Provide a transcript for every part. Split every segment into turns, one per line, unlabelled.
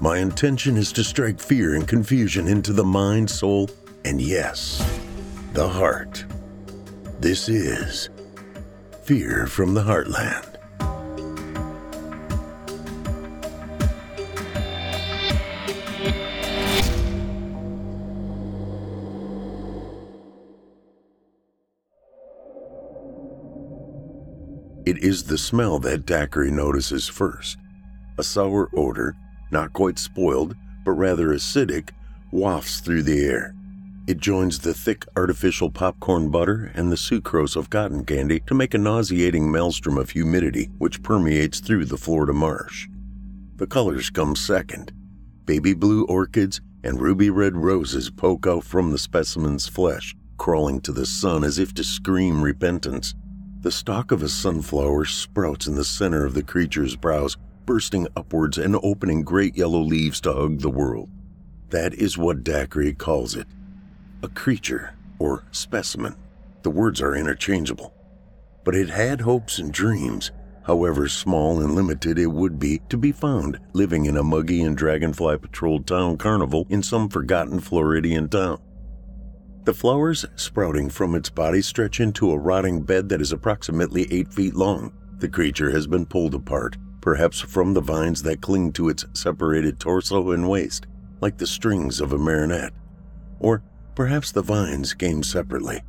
My intention is to strike fear and confusion into the mind, soul, and yes, the heart. This is Fear from the Heartland. It is the smell that Dacre notices first. A sour odor, not quite spoiled, but rather acidic, wafts through the air. It joins the thick artificial popcorn butter and the sucrose of cotton candy to make a nauseating maelstrom of humidity which permeates through the Florida marsh. The colors come second. Baby blue orchids and ruby red roses poke out from the specimen's flesh, crawling to the sun as if to scream repentance. The stalk of a sunflower sprouts in the center of the creature's brows, bursting upwards and opening great yellow leaves to hug the world. That is what Dacre calls it a creature or specimen. The words are interchangeable. But it had hopes and dreams, however small and limited it would be, to be found living in a muggy and dragonfly patrolled town carnival in some forgotten Floridian town. The flowers sprouting from its body stretch into a rotting bed that is approximately eight feet long. The creature has been pulled apart, perhaps from the vines that cling to its separated torso and waist, like the strings of a marionette. Or perhaps the vines came separately.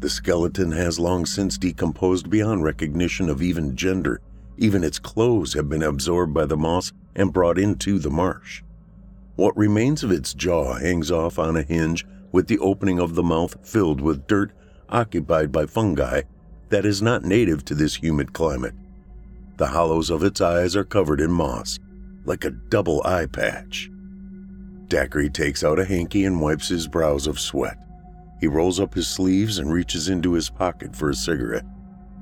The skeleton has long since decomposed beyond recognition of even gender. Even its clothes have been absorbed by the moss and brought into the marsh. What remains of its jaw hangs off on a hinge with the opening of the mouth filled with dirt occupied by fungi that is not native to this humid climate. The hollows of its eyes are covered in moss, like a double eye patch. Dacre takes out a hanky and wipes his brows of sweat. He rolls up his sleeves and reaches into his pocket for a cigarette.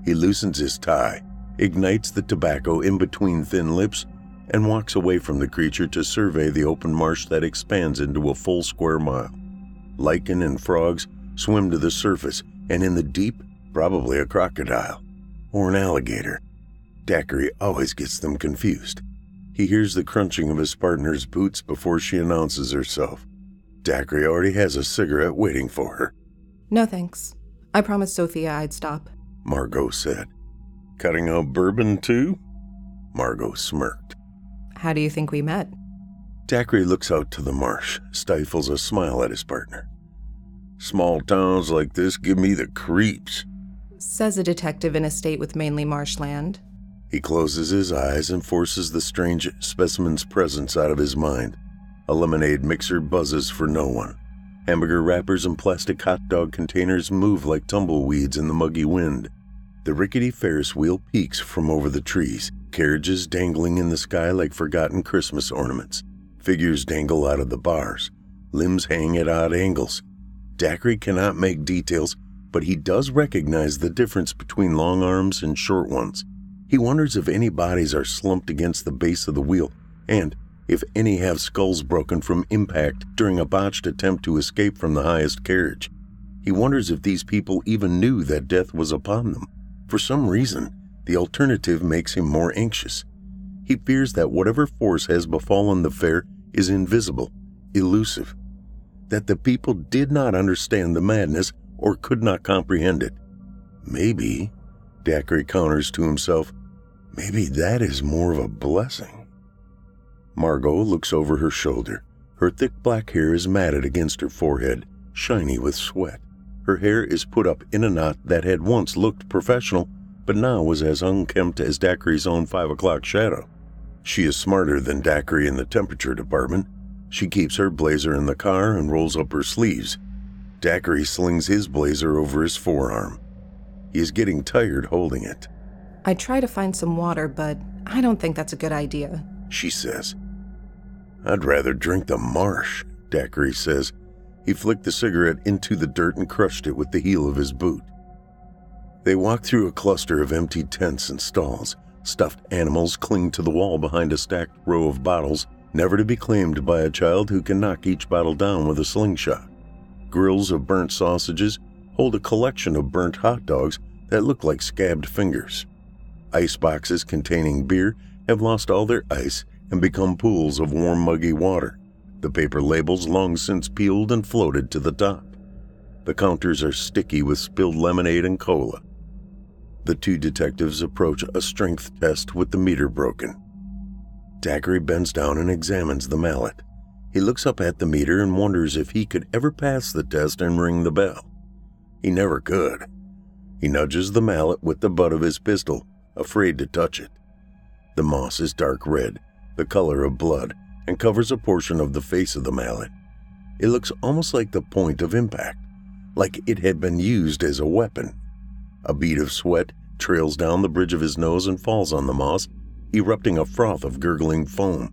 He loosens his tie, ignites the tobacco in between thin lips, and walks away from the creature to survey the open marsh that expands into a full square mile. Lichen and frogs swim to the surface, and in the deep, probably a crocodile or an alligator. Dacre always gets them confused. He hears the crunching of his partner's boots before she announces herself. Dacre already has a cigarette waiting for her.
No thanks. I promised Sophia I'd stop.
Margot said. Cutting out bourbon too? Margot smirked.
How do you think we met?
Dacre looks out to the marsh, stifles a smile at his partner. Small towns like this give me the creeps,
says a detective in a state with mainly marshland.
He closes his eyes and forces the strange specimen's presence out of his mind. A lemonade mixer buzzes for no one. Hamburger wrappers and plastic hot dog containers move like tumbleweeds in the muggy wind. The rickety Ferris wheel peaks from over the trees, carriages dangling in the sky like forgotten Christmas ornaments. Figures dangle out of the bars. Limbs hang at odd angles. Dacre cannot make details, but he does recognize the difference between long arms and short ones. He wonders if any bodies are slumped against the base of the wheel, and if any have skulls broken from impact during a botched attempt to escape from the highest carriage. He wonders if these people even knew that death was upon them. For some reason, the alternative makes him more anxious. He fears that whatever force has befallen the fair is invisible, elusive, that the people did not understand the madness or could not comprehend it. Maybe, Dacre counters to himself, Maybe that is more of a blessing. Margot looks over her shoulder. Her thick black hair is matted against her forehead, shiny with sweat. Her hair is put up in a knot that had once looked professional, but now was as unkempt as Dacre's own five o'clock shadow. She is smarter than Dacre in the temperature department. She keeps her blazer in the car and rolls up her sleeves. Dacre slings his blazer over his forearm. He is getting tired holding it.
I try to find some water, but I don't think that's a good idea.
She says. I'd rather drink the marsh, Dacre says. He flicked the cigarette into the dirt and crushed it with the heel of his boot. They walk through a cluster of empty tents and stalls. Stuffed animals cling to the wall behind a stacked row of bottles, never to be claimed by a child who can knock each bottle down with a slingshot. Grills of burnt sausages hold a collection of burnt hot dogs that look like scabbed fingers. Ice boxes containing beer have lost all their ice and become pools of warm, muggy water. The paper labels long since peeled and floated to the top. The counters are sticky with spilled lemonade and cola. The two detectives approach a strength test with the meter broken. Dacre bends down and examines the mallet. He looks up at the meter and wonders if he could ever pass the test and ring the bell. He never could. He nudges the mallet with the butt of his pistol, afraid to touch it. The moss is dark red, the color of blood, and covers a portion of the face of the mallet. It looks almost like the point of impact, like it had been used as a weapon. A bead of sweat trails down the bridge of his nose and falls on the moss, erupting a froth of gurgling foam.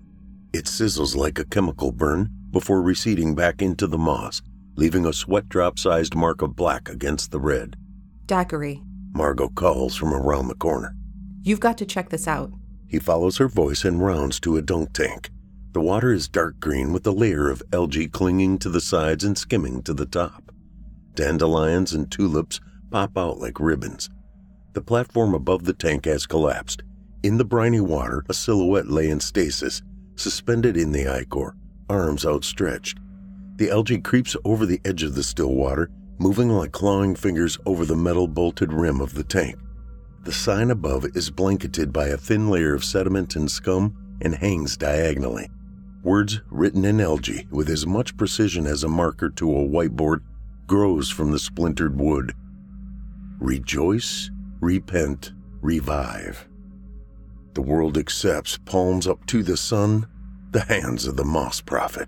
It sizzles like a chemical burn before receding back into the moss, leaving a sweat drop sized mark of black against the red.
Dacre,
Margot calls from around the corner.
You've got to check this out.
He follows her voice and rounds to a dunk tank. The water is dark green with a layer of algae clinging to the sides and skimming to the top. Dandelions and tulips pop out like ribbons. The platform above the tank has collapsed. In the briny water, a silhouette lay in stasis, suspended in the ichor, arms outstretched. The algae creeps over the edge of the still water, moving like clawing fingers over the metal bolted rim of the tank. The sign above is blanketed by a thin layer of sediment and scum and hangs diagonally. Words written in algae with as much precision as a marker to a whiteboard grows from the splintered wood. Rejoice, repent, revive. The world accepts, palms up to the sun, the hands of the Moss Prophet.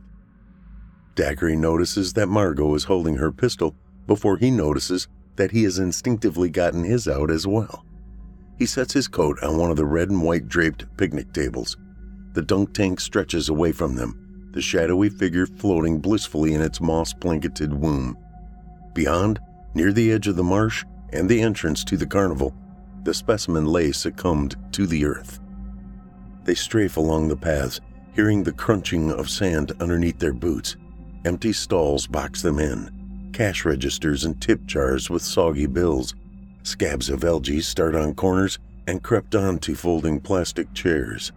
Dacre notices that Margot is holding her pistol before he notices that he has instinctively gotten his out as well. He sets his coat on one of the red and white draped picnic tables. The dunk tank stretches away from them, the shadowy figure floating blissfully in its moss blanketed womb. Beyond, near the edge of the marsh and the entrance to the carnival, the specimen lay succumbed to the earth. They strafe along the paths, hearing the crunching of sand underneath their boots. Empty stalls box them in, cash registers and tip jars with soggy bills. Scabs of algae start on corners and crept onto folding plastic chairs.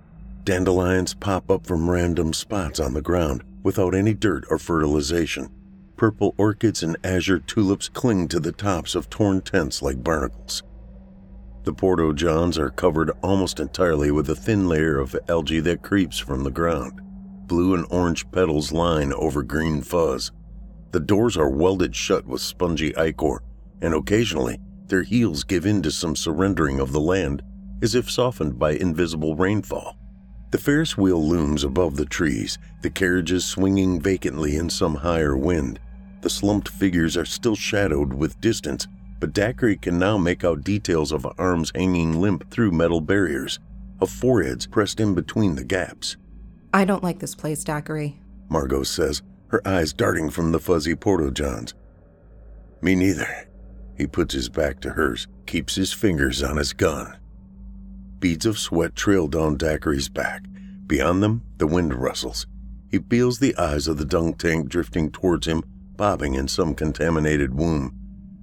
Dandelions pop up from random spots on the ground without any dirt or fertilization. Purple orchids and azure tulips cling to the tops of torn tents like barnacles. The Porta Johns are covered almost entirely with a thin layer of algae that creeps from the ground. Blue and orange petals line over green fuzz. The doors are welded shut with spongy ichor, and occasionally their heels give in to some surrendering of the land as if softened by invisible rainfall. The Ferris wheel looms above the trees, the carriages swinging vacantly in some higher wind. The slumped figures are still shadowed with distance, but Dacre can now make out details of arms hanging limp through metal barriers, of foreheads pressed in between the gaps.
I don't like this place, Dacre.
Margot says, her eyes darting from the fuzzy Porta Johns. Me neither. He puts his back to hers, keeps his fingers on his gun. Beads of sweat trail down Dacre's back. Beyond them, the wind rustles. He feels the eyes of the dunk tank drifting towards him, bobbing in some contaminated womb.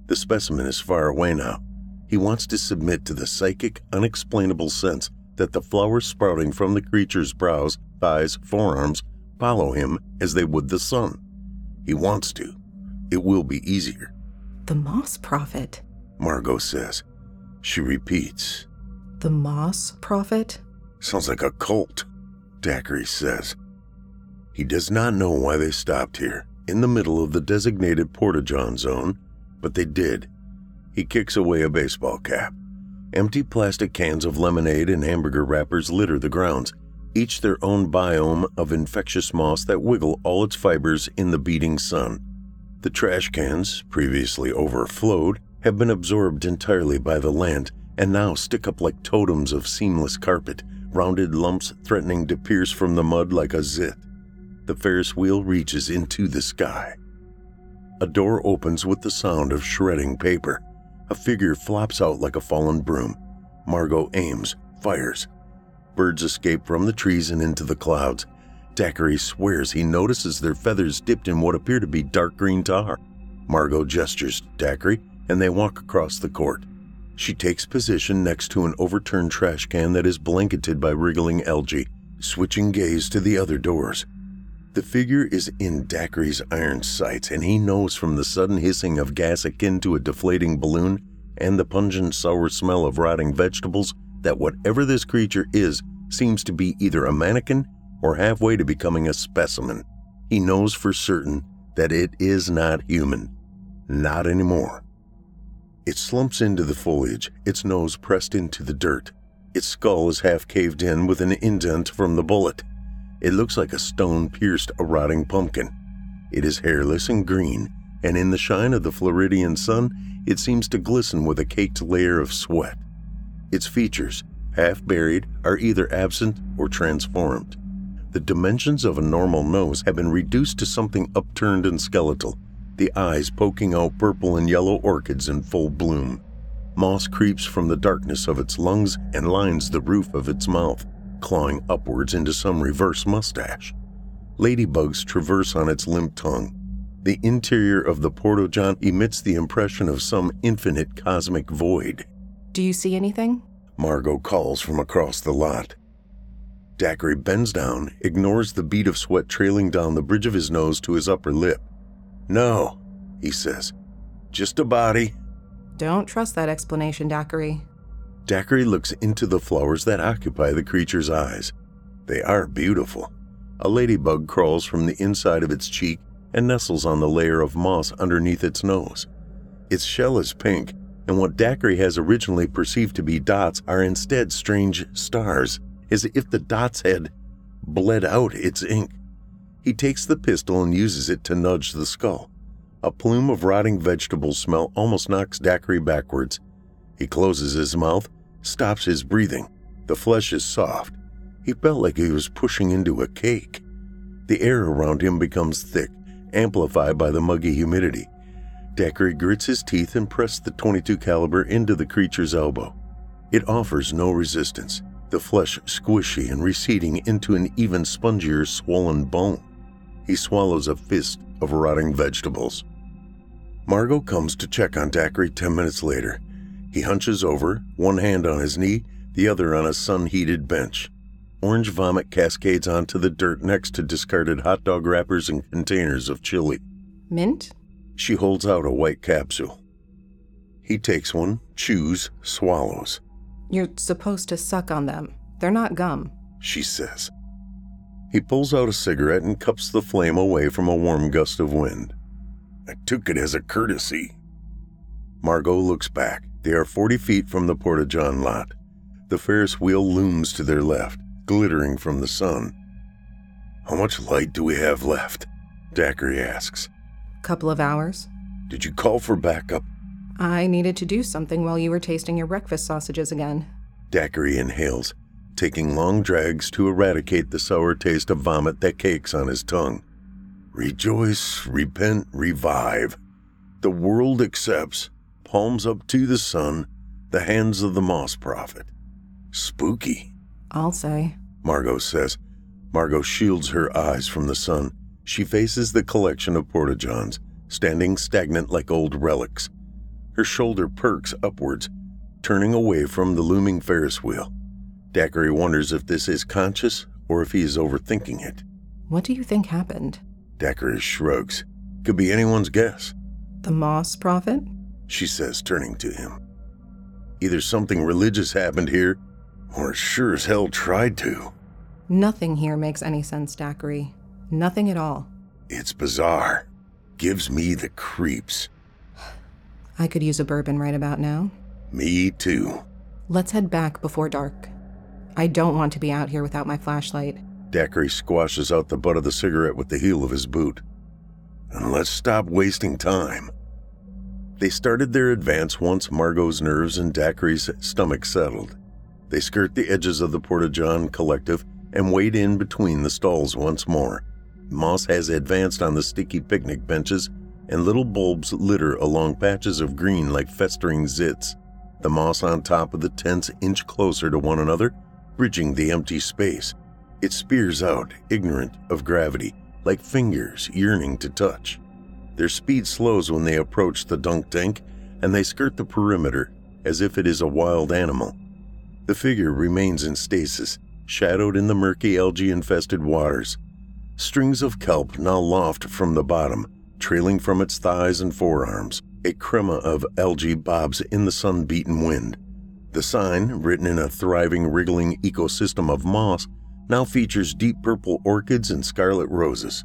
The specimen is far away now. He wants to submit to the psychic, unexplainable sense that the flowers sprouting from the creature's brows, thighs, forearms follow him as they would the sun. He wants to. It will be easier,
The Moss Prophet.
Margot says. She repeats.
The Moss Prophet?
Sounds like a cult, Dacre says. He does not know why they stopped here, in the middle of the designated Porta-John zone, but they did. He kicks away a baseball cap. Empty plastic cans of lemonade and hamburger wrappers litter the grounds, each their own biome of infectious moss that wiggle all its fibers in the beating sun. The trash cans, previously overflowed, have been absorbed entirely by the land and now stick up like totems of seamless carpet, rounded lumps threatening to pierce from the mud like a zit. the Ferris wheel reaches into the sky. A door opens with the sound of shredding paper. A figure flops out like a fallen broom. Margot aims, fires. Birds escape from the trees and into the clouds. Dacre swears he notices their feathers dipped in what appear to be dark green tar. Margot gestures to Dacre, and they walk across the court. She takes position next to an overturned trash can that is blanketed by wriggling algae, switching gaze to the other doors. The figure is in Dacre's iron sights, and he knows from the sudden hissing of gas akin to a deflating balloon and the pungent sour smell of rotting vegetables that whatever this creature is seems to be either a mannequin or halfway to becoming a specimen. He knows for certain that it is not human. Not anymore. It slumps into the foliage, its nose pressed into the dirt. Its skull is half caved in with an indent from the bullet. It looks like a stone pierced a rotting pumpkin. It is hairless and green, and in the shine of the Floridian sun, it seems to glisten with a caked layer of sweat. Its features, half buried, are either absent or transformed. The dimensions of a normal nose have been reduced to something upturned and skeletal, the eyes poking out purple and yellow orchids in full bloom. Moss creeps from the darkness of its lungs and lines the roof of its mouth clawing upwards into some reverse mustache. Ladybugs traverse on its limp tongue. The interior of the Porta John emits the impression of some infinite cosmic void.
Do you see anything?
Margot calls from across the lot. Dacre bends down, ignores the bead of sweat trailing down the bridge of his nose to his upper lip. No, he says. Just a body.
Don't trust that explanation, Dacre.
Dacre looks into the flowers that occupy the creature's eyes. They are beautiful. A ladybug crawls from the inside of its cheek and nestles on the layer of moss underneath its nose. Its shell is pink, and what Dacre has originally perceived to be dots are instead strange stars, as if the dots had bled out its ink. He takes the pistol and uses it to nudge the skull. A plume of rotting vegetable smell almost knocks Dacre backwards, he closes his mouth, stops his breathing. The flesh is soft. He felt like he was pushing into a cake. The air around him becomes thick, amplified by the muggy humidity. Dacre grits his teeth and presses the 22 caliber into the creature's elbow. It offers no resistance, the flesh squishy and receding into an even spongier swollen bone. He swallows a fist of rotting vegetables. Margot comes to check on Dacre 10 minutes later. He hunches over, one hand on his knee, the other on a sun heated bench. Orange vomit cascades onto the dirt next to discarded hot dog wrappers and containers of chili.
Mint?
She holds out a white capsule. He takes one, chews, swallows.
You're supposed to suck on them. They're not gum,
she says. He pulls out a cigarette and cups the flame away from a warm gust of wind. I took it as a courtesy. Margot looks back. They are 40 feet from the Porta John lot. The Ferris wheel looms to their left, glittering from the sun. How much light do we have left? Dacre asks.
Couple of hours.
Did you call for backup?
I needed to do something while you were tasting your breakfast sausages again.
Dacre inhales, taking long drags to eradicate the sour taste of vomit that cakes on his tongue. Rejoice, repent, revive. The world accepts palms up to the sun, the hands of the Moss Prophet. Spooky.
I'll say.
Margot says. Margot shields her eyes from the sun. She faces the collection of Porta Johns, standing stagnant like old relics. Her shoulder perks upwards, turning away from the looming Ferris wheel. Dacre wonders if this is conscious or if he is overthinking it.
What do you think happened?
Dacre shrugs. Could be anyone's guess.
The Moss Prophet?
she says, turning to him. Either something religious happened here, or sure as hell tried to.
Nothing here makes any sense, Dacre. Nothing at all.
It's bizarre. Gives me the creeps.
I could use a bourbon right about now.
Me too.
Let's head back before dark. I don't want to be out here without my flashlight.
Dacre squashes out the butt of the cigarette with the heel of his boot. And let's stop wasting time. They started their advance once Margot's nerves and Dacre's stomach settled. They skirt the edges of the Porta John collective and wade in between the stalls once more. moss has advanced on the sticky picnic benches, and little bulbs litter along patches of green like festering zits. The moss on top of the tents inch closer to one another, bridging the empty space. It spears out, ignorant of gravity, like fingers yearning to touch. Their speed slows when they approach the dunk tank, and they skirt the perimeter as if it is a wild animal. The figure remains in stasis, shadowed in the murky algae infested waters. Strings of kelp now loft from the bottom, trailing from its thighs and forearms. A crema of algae bobs in the sun beaten wind. The sign, written in a thriving, wriggling ecosystem of moss, now features deep purple orchids and scarlet roses.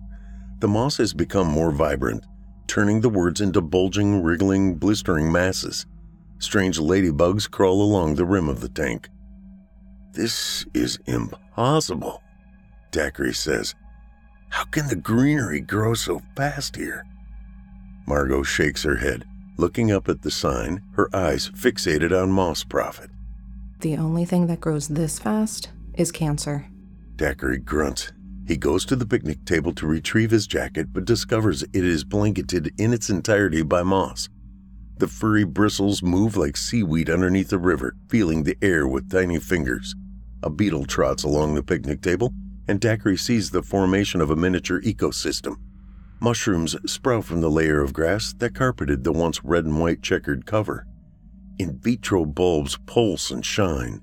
The moss has become more vibrant, turning the words into bulging, wriggling, blistering masses. Strange ladybugs crawl along the rim of the tank. This is impossible, Dacre says. How can the greenery grow so fast here? Margot shakes her head, looking up at the sign, her eyes fixated on Moss Prophet.
The only thing that grows this fast is cancer.
Dacre grunts. He goes to the picnic table to retrieve his jacket, but discovers it is blanketed in its entirety by moss. The furry bristles move like seaweed underneath the river, feeling the air with tiny fingers. A beetle trots along the picnic table, and Dacre sees the formation of a miniature ecosystem. Mushrooms sprout from the layer of grass that carpeted the once red and white checkered cover. In vitro bulbs pulse and shine.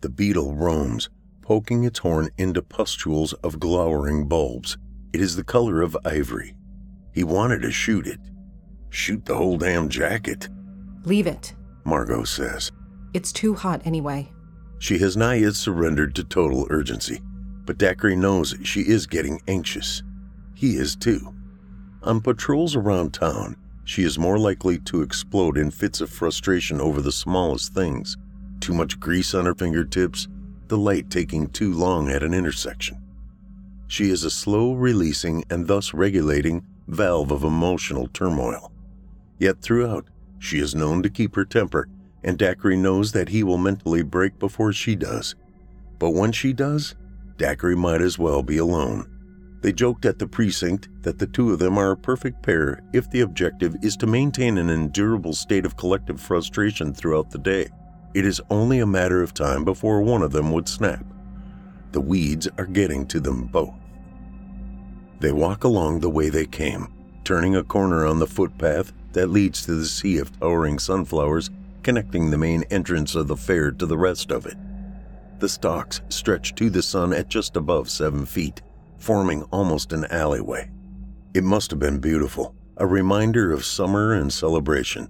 The beetle roams, poking its horn into pustules of glowering bulbs. It is the color of ivory. He wanted to shoot it. Shoot the whole damn jacket,
Leave it.
Margot says.
It's too hot anyway.
She has not yet surrendered to total urgency, but Dacre knows she is getting anxious. He is too. On patrols around town, she is more likely to explode in fits of frustration over the smallest things too much grease on her fingertips, the light taking too long at an intersection. She is a slow releasing and thus regulating valve of emotional turmoil. Yet throughout, she is known to keep her temper, and Dacre knows that he will mentally break before she does. But when she does, Dacre might as well be alone. They joked at the precinct that the two of them are a perfect pair if the objective is to maintain an endurable state of collective frustration throughout the day. It is only a matter of time before one of them would snap. The weeds are getting to them both. They walk along the way they came, turning a corner on the footpath that leads to the sea of towering sunflowers connecting the main entrance of the fair to the rest of it. The stalks stretch to the sun at just above seven feet, forming almost an alleyway. It must have been beautiful, a reminder of summer and celebration.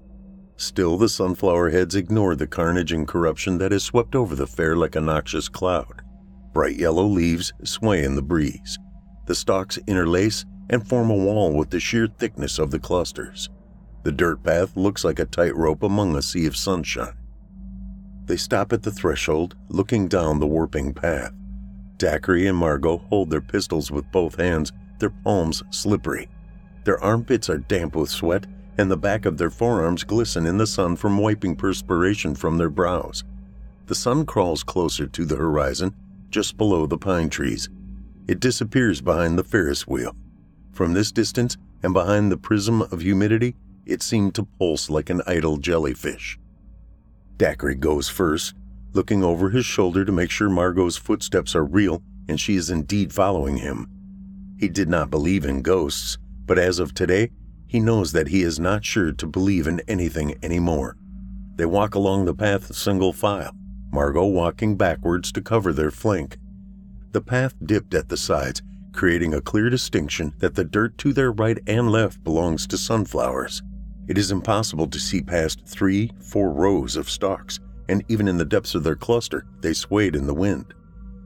Still, the sunflower heads ignore the carnage and corruption that has swept over the fair like a noxious cloud. Bright yellow leaves sway in the breeze. The stalks interlace and form a wall with the sheer thickness of the clusters. The dirt path looks like a tightrope among a sea of sunshine. They stop at the threshold, looking down the warping path. Dacre and Margot hold their pistols with both hands, their palms slippery. Their armpits are damp with sweat, and the back of their forearms glisten in the sun from wiping perspiration from their brows. The sun crawls closer to the horizon, just below the pine trees. It disappears behind the Ferris wheel. From this distance, and behind the prism of humidity, it seemed to pulse like an idle jellyfish. Dacre goes first, looking over his shoulder to make sure Margot's footsteps are real and she is indeed following him. He did not believe in ghosts, but as of today, he knows that he is not sure to believe in anything anymore. They walk along the path single file, Margot walking backwards to cover their flank. The path dipped at the sides, creating a clear distinction that the dirt to their right and left belongs to sunflowers. It is impossible to see past three, four rows of stalks, and even in the depths of their cluster, they swayed in the wind.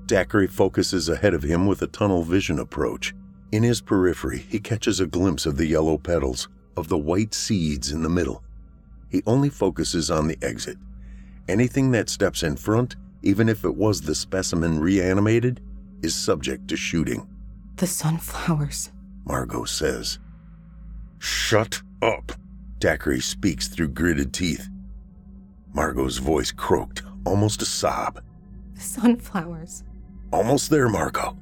Dacre focuses ahead of him with a tunnel vision approach. In his periphery, he catches a glimpse of the yellow petals, of the white seeds in the middle. He only focuses on the exit. Anything that steps in front, even if it was the specimen reanimated, is subject to shooting.
The sunflowers.
Margot says. Shut up, Dacre speaks through gritted teeth. Margot's voice croaked, almost a sob.
The sunflowers.
Almost there, Margot.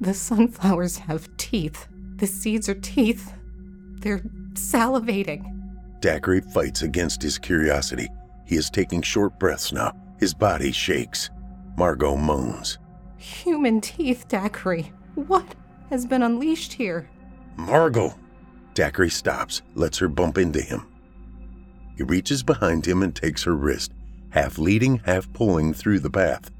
The sunflowers have teeth. The seeds are teeth. They're salivating.
Dacre fights against his curiosity. He is taking short breaths now. His body shakes. Margot moans.
Human teeth, Dacre. What has been unleashed here?
Margot! Dacre stops, lets her bump into him. He reaches behind him and takes her wrist, half leading, half pulling through the path.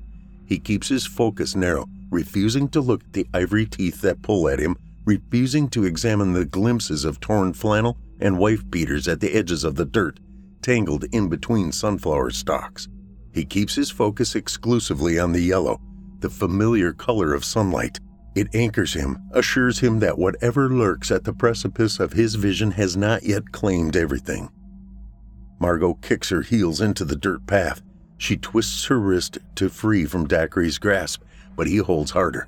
He keeps his focus narrow, refusing to look at the ivory teeth that pull at him, refusing to examine the glimpses of torn flannel and wife beaters at the edges of the dirt, tangled in between sunflower stalks. He keeps his focus exclusively on the yellow, the familiar color of sunlight. It anchors him, assures him that whatever lurks at the precipice of his vision has not yet claimed everything. Margot kicks her heels into the dirt path. She twists her wrist to free from Dacre's grasp, but he holds harder.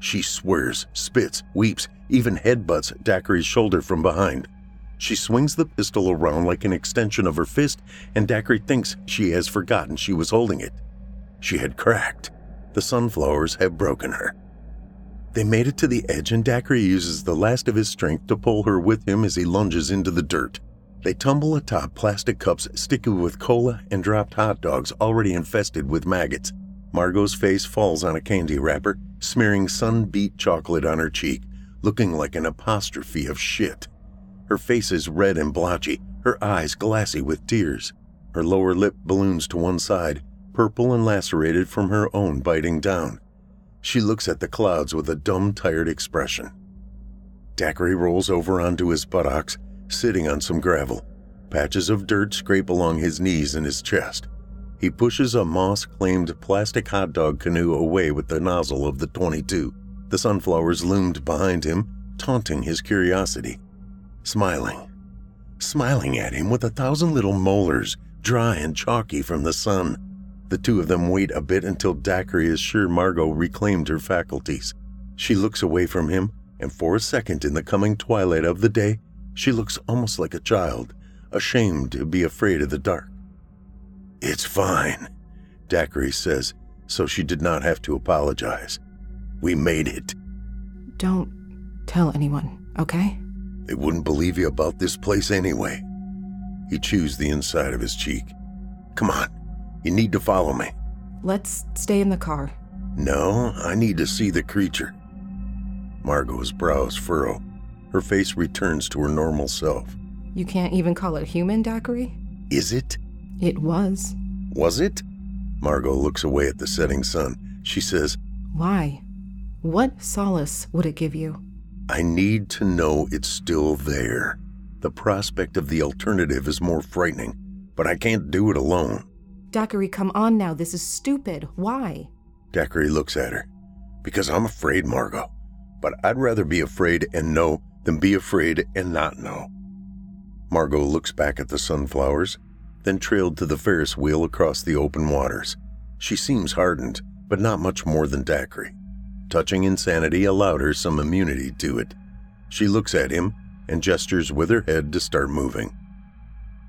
She swears, spits, weeps, even headbutts Dacre's shoulder from behind. She swings the pistol around like an extension of her fist, and Dacre thinks she has forgotten she was holding it. She had cracked. The sunflowers have broken her. They made it to the edge, and Dacre uses the last of his strength to pull her with him as he lunges into the dirt. They tumble atop plastic cups sticky with cola and dropped hot dogs already infested with maggots. Margot's face falls on a candy wrapper, smearing sun beat chocolate on her cheek, looking like an apostrophe of shit. Her face is red and blotchy, her eyes glassy with tears. Her lower lip balloons to one side, purple and lacerated from her own biting down. She looks at the clouds with a dumb, tired expression. Dacre rolls over onto his buttocks, sitting on some gravel. Patches of dirt scrape along his knees and his chest. He pushes a moss claimed plastic hot dog canoe away with the nozzle of the 22. The sunflowers loomed behind him, taunting his curiosity smiling, smiling at him with a thousand little molars, dry and chalky from the sun. The two of them wait a bit until Dacre is sure Margot reclaimed her faculties. She looks away from him, and for a second in the coming twilight of the day, she looks almost like a child, ashamed to be afraid of the dark. It's fine, Dacre says, so she did not have to apologize. We made it.
Don't tell anyone, okay?
They wouldn't believe you about this place anyway. He chews the inside of his cheek. Come on, you need to follow me.
Let's stay in the car.
No, I need to see the creature. Margot's brows furrow. Her face returns to her normal self.
You can't even call it human, Dacre?
Is it?
It was.
Was it? Margot looks away at the setting sun. She says,
Why? What solace would it give you?
I need to know it's still there. The prospect of the alternative is more frightening, but I can't do it alone.
Dacre, come on now. This is stupid. Why?
Dacre looks at her. Because I'm afraid, Margot. But I'd rather be afraid and know than be afraid and not know. Margot looks back at the sunflowers, then trailed to the Ferris wheel across the open waters. She seems hardened, but not much more than Dacre. Touching insanity allowed her some immunity to it. She looks at him and gestures with her head to start moving.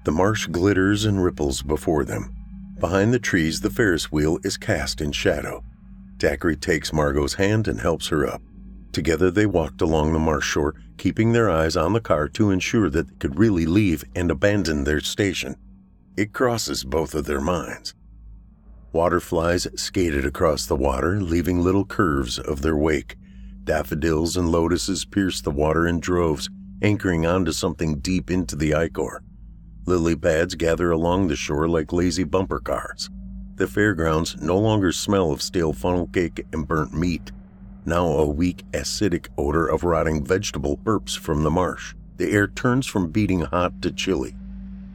The marsh glitters and ripples before them. Behind the trees, the Ferris wheel is cast in shadow. Dacre takes Margot's hand and helps her up. Together they walked along the marsh shore, keeping their eyes on the car to ensure that they could really leave and abandon their station. It crosses both of their minds. Waterflies skated across the water, leaving little curves of their wake. Daffodils and lotuses pierced the water in droves, anchoring onto something deep into the ichor. Lily pads gather along the shore like lazy bumper cars. The fairgrounds no longer smell of stale funnel cake and burnt meat. Now a weak, acidic odor of rotting vegetable burps from the marsh. The air turns from beating hot to chilly,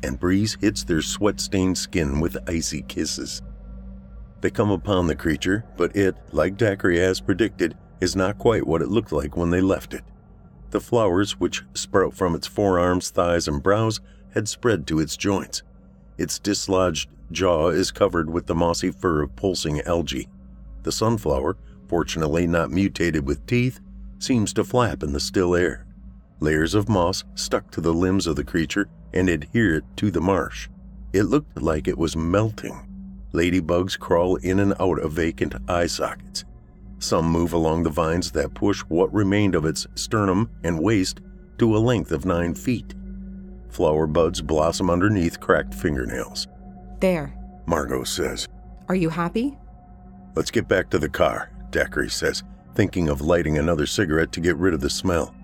and breeze hits their sweat stained skin with icy kisses. They come upon the creature, but it, like Dacre has predicted, is not quite what it looked like when they left it. The flowers, which sprout from its forearms, thighs, and brows, had spread to its joints. Its dislodged jaw is covered with the mossy fur of pulsing algae. The sunflower, fortunately not mutated with teeth, seems to flap in the still air. Layers of moss stuck to the limbs of the creature and adhered to the marsh. It looked like it was melting. Ladybugs crawl in and out of vacant eye sockets. Some move along the vines that push what remained of its sternum and waist to a length of nine feet. Flower buds blossom underneath cracked fingernails.
There.
Margot says.
Are you happy?
Let's get back to the car, Dacre says, thinking of lighting another cigarette to get rid of the smell.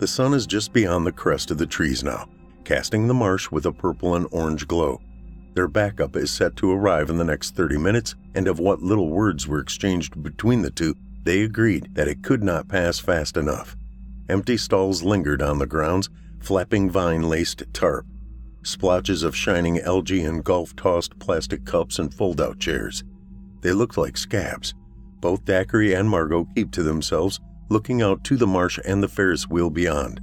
The sun is just beyond the crest of the trees now, casting the marsh with a purple and orange glow. Their backup is set to arrive in the next 30 minutes, and of what little words were exchanged between the two, they agreed that it could not pass fast enough. Empty stalls lingered on the grounds, flapping vine laced tarp, splotches of shining algae and golf tossed plastic cups and fold out chairs. They looked like scabs. Both Dacre and Margot keep to themselves, looking out to the marsh and the Ferris wheel beyond.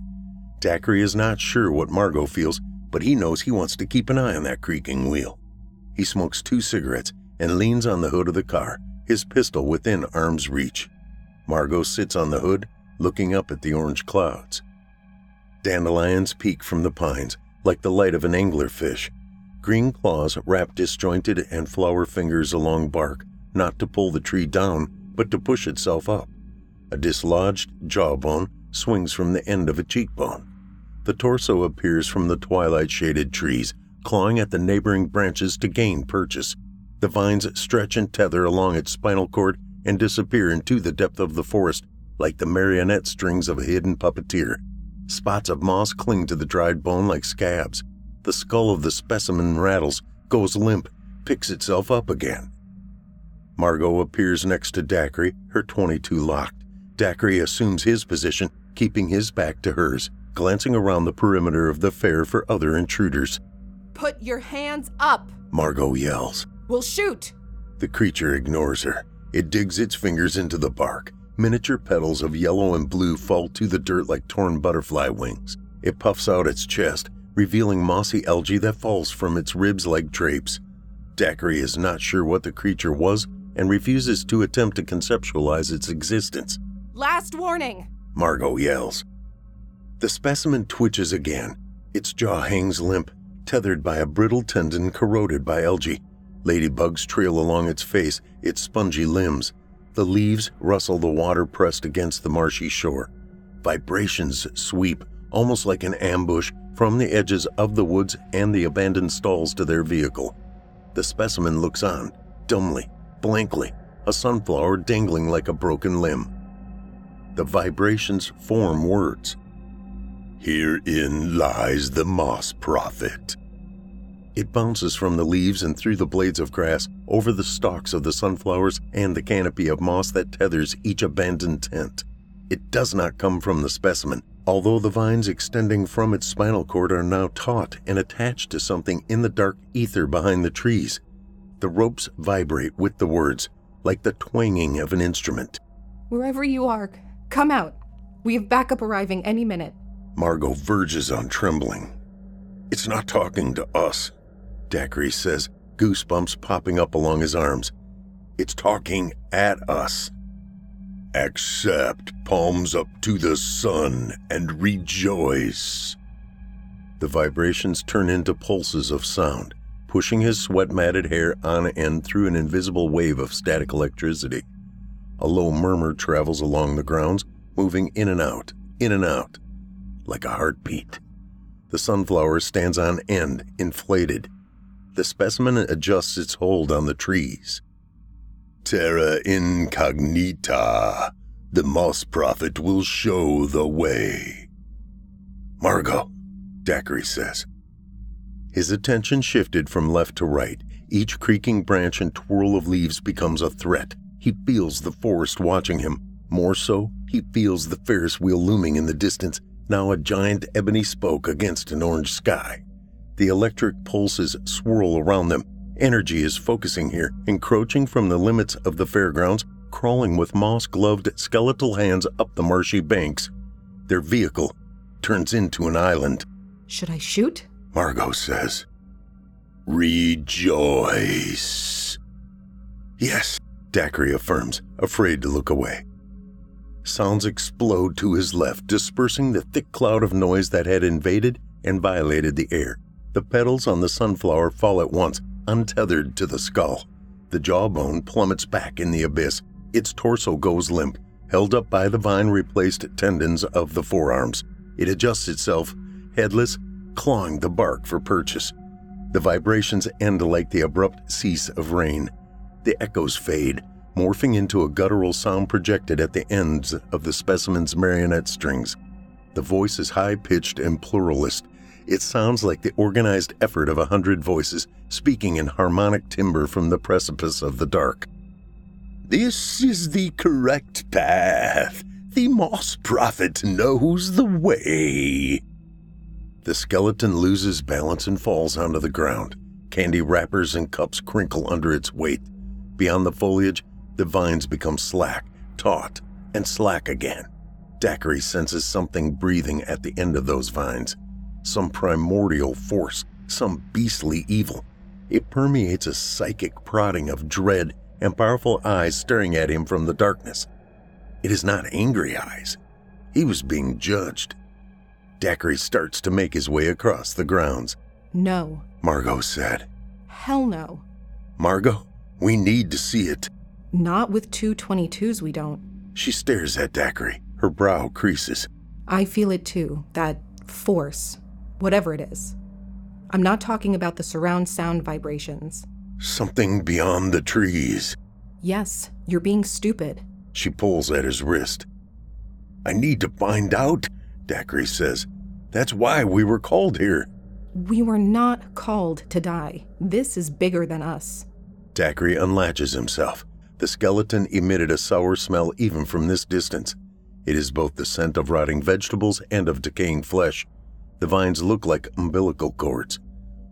Dacre is not sure what Margot feels, but he knows he wants to keep an eye on that creaking wheel. He smokes two cigarettes and leans on the hood of the car, his pistol within arm's reach. Margot sits on the hood, looking up at the orange clouds. Dandelions peek from the pines like the light of an anglerfish. Green claws wrap disjointed and flower fingers along bark, not to pull the tree down, but to push itself up. A dislodged jawbone swings from the end of a cheekbone. The torso appears from the twilight shaded trees, clawing at the neighboring branches to gain purchase. The vines stretch and tether along its spinal cord and disappear into the depth of the forest like the marionette strings of a hidden puppeteer. Spots of moss cling to the dried bone like scabs. The skull of the specimen rattles, goes limp, picks itself up again. Margot appears next to Dacre, her 22 locked. Dacre assumes his position, keeping his back to hers, glancing around the perimeter of the fair for other intruders.
Put your hands up!
Margot yells.
We'll shoot!
The creature ignores her. It digs its fingers into the bark. Miniature petals of yellow and blue fall to the dirt like torn butterfly wings. It puffs out its chest, revealing mossy algae that falls from its ribs like drapes. Dacre is not sure what the creature was and refuses to attempt to conceptualize its existence.
Last warning!
Margot yells. The specimen twitches again. Its jaw hangs limp, tethered by a brittle tendon corroded by algae. Ladybugs trail along its face, its spongy limbs. The leaves rustle the water pressed against the marshy shore. Vibrations sweep, almost like an ambush, from the edges of the woods and the abandoned stalls to their vehicle. The specimen looks on, dumbly, blankly, a sunflower dangling like a broken limb. The vibrations form words. Herein lies the moss prophet. It bounces from the leaves and through the blades of grass, over the stalks of the sunflowers and the canopy of moss that tethers each abandoned tent. It does not come from the specimen, although the vines extending from its spinal cord are now taut and attached to something in the dark ether behind the trees. The ropes vibrate with the words, like the twanging of an instrument.
Wherever you are, come out. We have backup arriving any minute.
Margot verges on trembling. It's not talking to us, Dacre says, goosebumps popping up along his arms. It's talking at us. Accept, palms up to the sun, and rejoice. The vibrations turn into pulses of sound, pushing his sweat matted hair on end through an invisible wave of static electricity. A low murmur travels along the grounds, moving in and out, in and out, like a heartbeat. The sunflower stands on end, inflated, the specimen adjusts its hold on the trees. Terra incognita. The moss prophet will show the way. Margot, Dacre says. His attention shifted from left to right. Each creaking branch and twirl of leaves becomes a threat. He feels the forest watching him. More so, he feels the Ferris wheel looming in the distance, now a giant ebony spoke against an orange sky. The electric pulses swirl around them. Energy is focusing here, encroaching from the limits of the fairgrounds, crawling with moss gloved skeletal hands up the marshy banks. Their vehicle turns into an island.
Should I shoot?
Margot says. Rejoice. Yes, Dacre affirms, afraid to look away. Sounds explode to his left, dispersing the thick cloud of noise that had invaded and violated the air. The petals on the sunflower fall at once, untethered to the skull. The jawbone plummets back in the abyss. Its torso goes limp, held up by the vine replaced tendons of the forearms. It adjusts itself, headless, clawing the bark for purchase. The vibrations end like the abrupt cease of rain. The echoes fade, morphing into a guttural sound projected at the ends of the specimen's marionette strings. The voice is high pitched and pluralist. It sounds like the organized effort of a hundred voices speaking in harmonic timbre from the precipice of the dark. This is the correct path. The Moss Prophet knows the way. The skeleton loses balance and falls onto the ground. Candy wrappers and cups crinkle under its weight. Beyond the foliage, the vines become slack, taut, and slack again. Dacre senses something breathing at the end of those vines. Some primordial force, some beastly evil. It permeates a psychic prodding of dread and powerful eyes staring at him from the darkness. It is not angry eyes. He was being judged. Dacre starts to make his way across the grounds.
No.
Margot said.
Hell no.
Margot, we need to see it.
Not with two 22s, we don't.
She stares at Dacre. Her brow creases.
I feel it too, that force, whatever it is. I'm not talking about the surround sound vibrations.
Something beyond the trees.
Yes, you're being stupid.
She pulls at his wrist. I need to find out, Dacre says. That's why we were called here.
We were not called to die. This is bigger than us.
Dacre unlatches himself. The skeleton emitted a sour smell even from this distance. It is both the scent of rotting vegetables and of decaying flesh. The vines look like umbilical cords.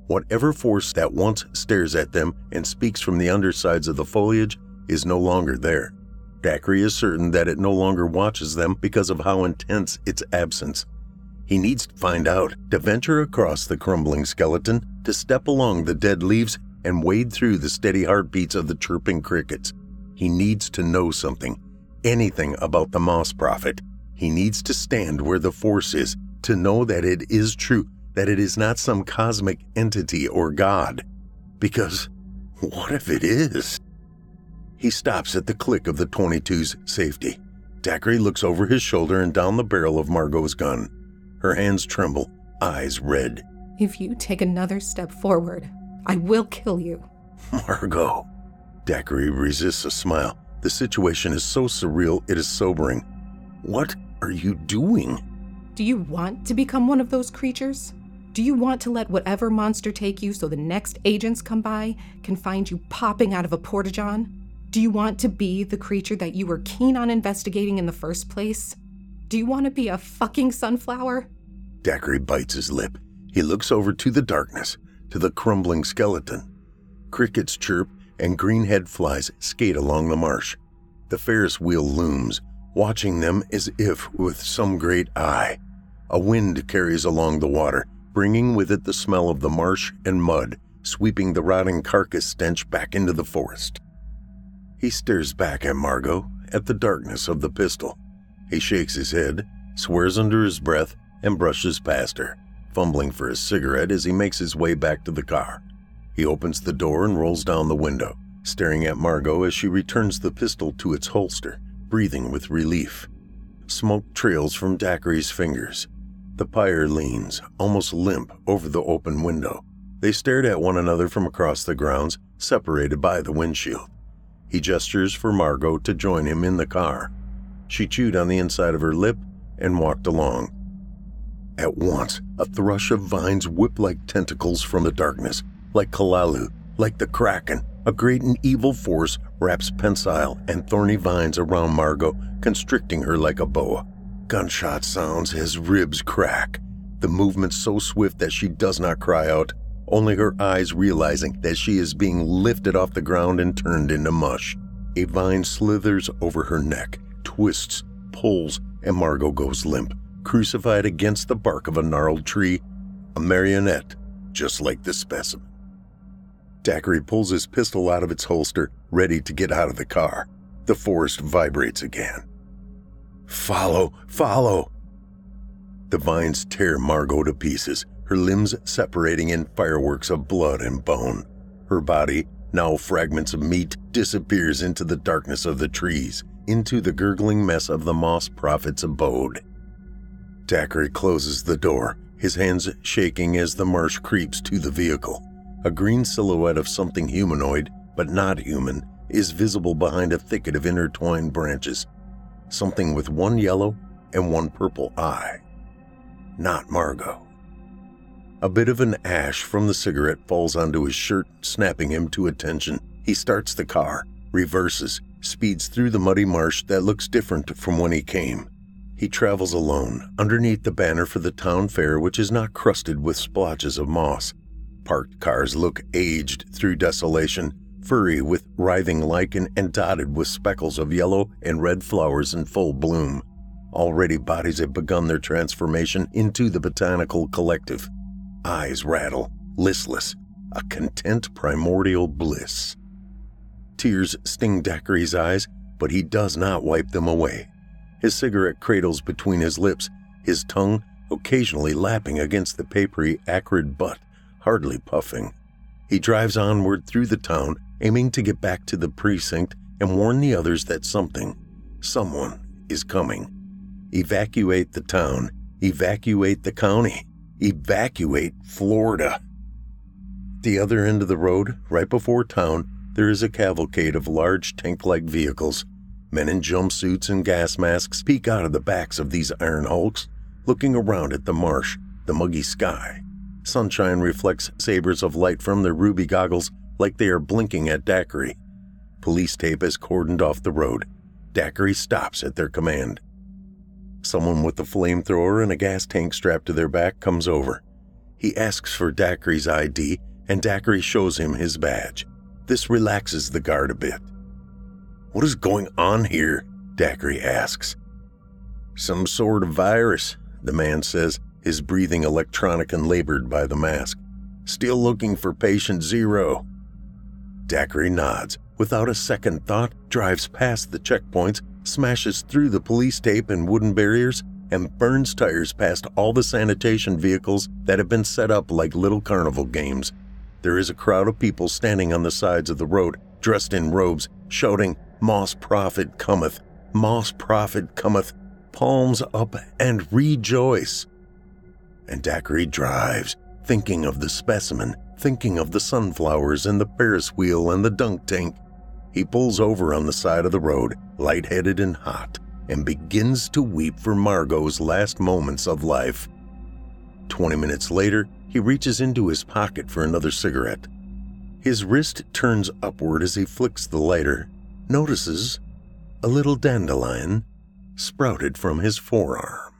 Whatever force that once stares at them and speaks from the undersides of the foliage is no longer there. Dacre is certain that it no longer watches them because of how intense its absence. He needs to find out, to venture across the crumbling skeleton, to step along the dead leaves and wade through the steady heartbeats of the chirping crickets. He needs to know something, anything about the Moss Prophet. He needs to stand where the Force is, to know that it is true, that it is not some cosmic entity or God. Because what if it is? He stops at the click of the 22's safety. Dacre looks over his shoulder and down the barrel of Margot's gun. Her hands tremble, eyes red.
If you take another step forward, I will kill you.
Margot. Dacre resists a smile. The situation is so surreal, it is sobering. What are you doing?
Do you want to become one of those creatures? Do you want to let whatever monster take you so the next agents come by can find you popping out of a Porta John? Do you want to be the creature that you were keen on investigating in the first place? Do you want to be a fucking sunflower?
Dacre bites his lip. He looks over to the darkness, to the crumbling skeleton. Crickets chirp and greenhead flies skate along the marsh. The Ferris wheel looms, watching them as if with some great eye. A wind carries along the water, bringing with it the smell of the marsh and mud, sweeping the rotting carcass stench back into the forest. He stares back at Margot, at the darkness of the pistol. He shakes his head, swears under his breath, and brushes past her, fumbling for his cigarette as he makes his way back to the car. He opens the door and rolls down the window, staring at Margot as she returns the pistol to its holster, breathing with relief. Smoke trails from Dacre's fingers. The pyre leans, almost limp, over the open window. They stared at one another from across the grounds, separated by the windshield. He gestures for Margot to join him in the car. She chewed on the inside of her lip and walked along. At once, a thrush of vines whip like tentacles from the darkness, like Cthulhu, like the Kraken. A great and evil force wraps pensile and thorny vines around Margot, constricting her like a boa. Gunshot sounds as ribs crack. The movement so swift that she does not cry out, only her eyes realizing that she is being lifted off the ground and turned into mush. A vine slithers over her neck, twists, pulls, and Margot goes limp, crucified against the bark of a gnarled tree, a marionette, just like the specimen. Dacre pulls his pistol out of its holster, ready to get out of the car. The forest vibrates again. Follow, follow! The vines tear Margot to pieces, her limbs separating in fireworks of blood and bone. Her body, now fragments of meat, disappears into the darkness of the trees, into the gurgling mess of the Moss Prophet's abode. Dacre closes the door, his hands shaking as the marsh creeps to the vehicle. A green silhouette of something humanoid, but not human, is visible behind a thicket of intertwined branches. Something with one yellow and one purple eye. Not Margot. A bit of an ash from the cigarette falls onto his shirt, snapping him to attention. He starts the car, reverses, speeds through the muddy marsh that looks different from when he came. He travels alone, underneath the banner for the town fair, which is not crusted with splotches of moss. Parked cars look aged through desolation, furry with writhing lichen and dotted with speckles of yellow and red flowers in full bloom. Already bodies have begun their transformation into the botanical collective. Eyes rattle, listless, a content primordial bliss. Tears sting Dacre's eyes, but he does not wipe them away. His cigarette cradles between his lips, his tongue occasionally lapping against the papery, acrid butt, hardly puffing. He drives onward through the town, aiming to get back to the precinct and warn the others that something, someone, is coming. Evacuate the town, evacuate the county, evacuate Florida. The other end of the road, right before town, there is a cavalcade of large tank like vehicles Men in jumpsuits and gas masks peek out of the backs of these iron hulks, looking around at the marsh, the muggy sky. Sunshine reflects sabers of light from their ruby goggles like they are blinking at Dacre. Police tape has cordoned off the road. Dacre stops at their command. Someone with a flamethrower and a gas tank strapped to their back comes over. He asks for Dacre's ID, and Dacre shows him his badge. This relaxes the guard a bit. What is going on here? Dacre asks. Some sort of virus, the man says, his breathing electronic and labored by the mask. Still looking for patient zero. Dacre nods, without a second thought, drives past the checkpoints, smashes through the police tape and wooden barriers, and burns tires past all the sanitation vehicles that have been set up like little carnival games. There is a crowd of people standing on the sides of the road, dressed in robes, shouting, Moss Prophet cometh, Moss Prophet cometh, palms up and rejoice. And Dacre drives, thinking of the specimen, thinking of the sunflowers and the Ferris wheel and the dunk tank. He pulls over on the side of the road, lightheaded and hot, and begins to weep for Margot's last moments of life. Twenty minutes later, he reaches into his pocket for another cigarette. His wrist turns upward as he flicks the lighter notices a little dandelion sprouted from his forearm.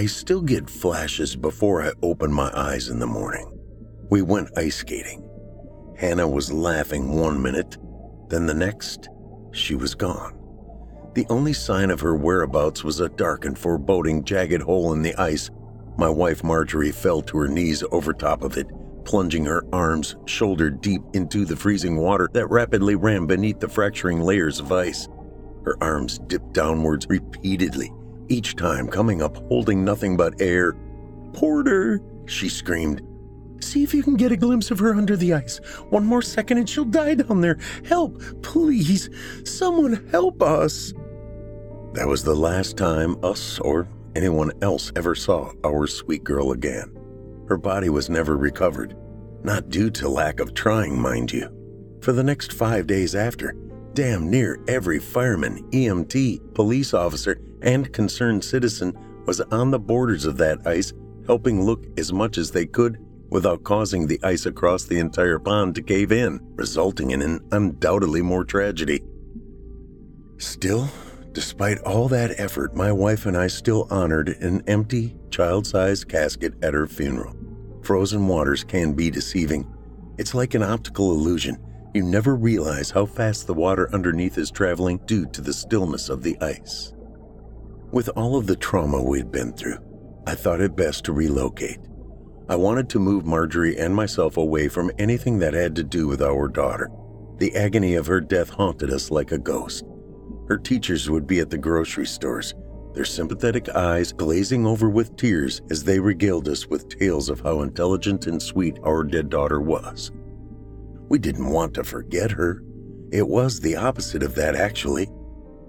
I still get flashes before I open my eyes in the morning. We went ice skating. Hannah was laughing one minute, then the next, she was gone. The only sign of her whereabouts was a dark and foreboding jagged hole in the ice. My wife Marjorie fell to her knees over top of it, plunging her arms shoulder deep into the freezing water that rapidly ran beneath the fracturing layers of ice. Her arms dipped downwards repeatedly, each time coming up holding nothing but air. Porter, she screamed. See if you can get a glimpse of her under the ice. One more second and she'll die down there. Help, please. Someone help us. That was the last time us or anyone else ever saw our sweet girl again. Her body was never recovered, not due to lack of trying, mind you. For the next five days after, damn near every fireman, EMT, police officer, and concerned citizen was on the borders of that ice, helping look as much as they could without causing the ice across the entire pond to cave in, resulting in an undoubtedly more tragedy. Still, Despite all that effort, my wife and I still honored an empty, child sized casket at her funeral. Frozen waters can be deceiving. It's like an optical illusion. You never realize how fast the water underneath is traveling due to the stillness of the ice. With all of the trauma we'd been through, I thought it best to relocate. I wanted to move Marjorie and myself away from anything that had to do with our daughter. The agony of her death haunted us like a ghost. Her teachers would be at the grocery stores. their sympathetic eyes glazing over with tears as they regaled us with tales of how intelligent and sweet our dead daughter was. We didn't want to forget her. It was the opposite of that, actually.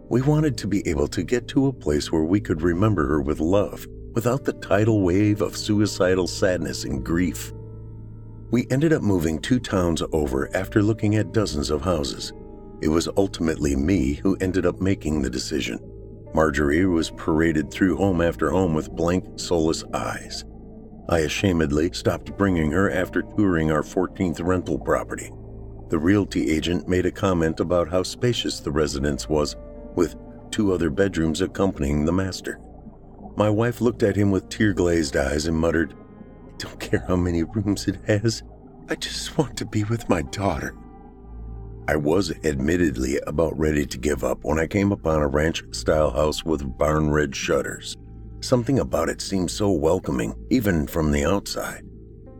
We wanted to be able to get to a place where we could remember her with love, without the tidal wave of suicidal sadness and grief. We ended up moving two towns over after looking at dozens of houses. It was ultimately me who ended up making the decision. Marjorie was paraded through home after home with blank, soulless eyes. I ashamedly stopped bringing her after touring our 14th rental property. The realty agent made a comment about how spacious the residence was, with two other bedrooms accompanying the master. My wife looked at him with tear glazed eyes and muttered, I don't care how many rooms it has. I just want to be with my daughter. I was admittedly about ready to give up when I came upon a ranch style house with barn red shutters. Something about it seemed so welcoming, even from the outside.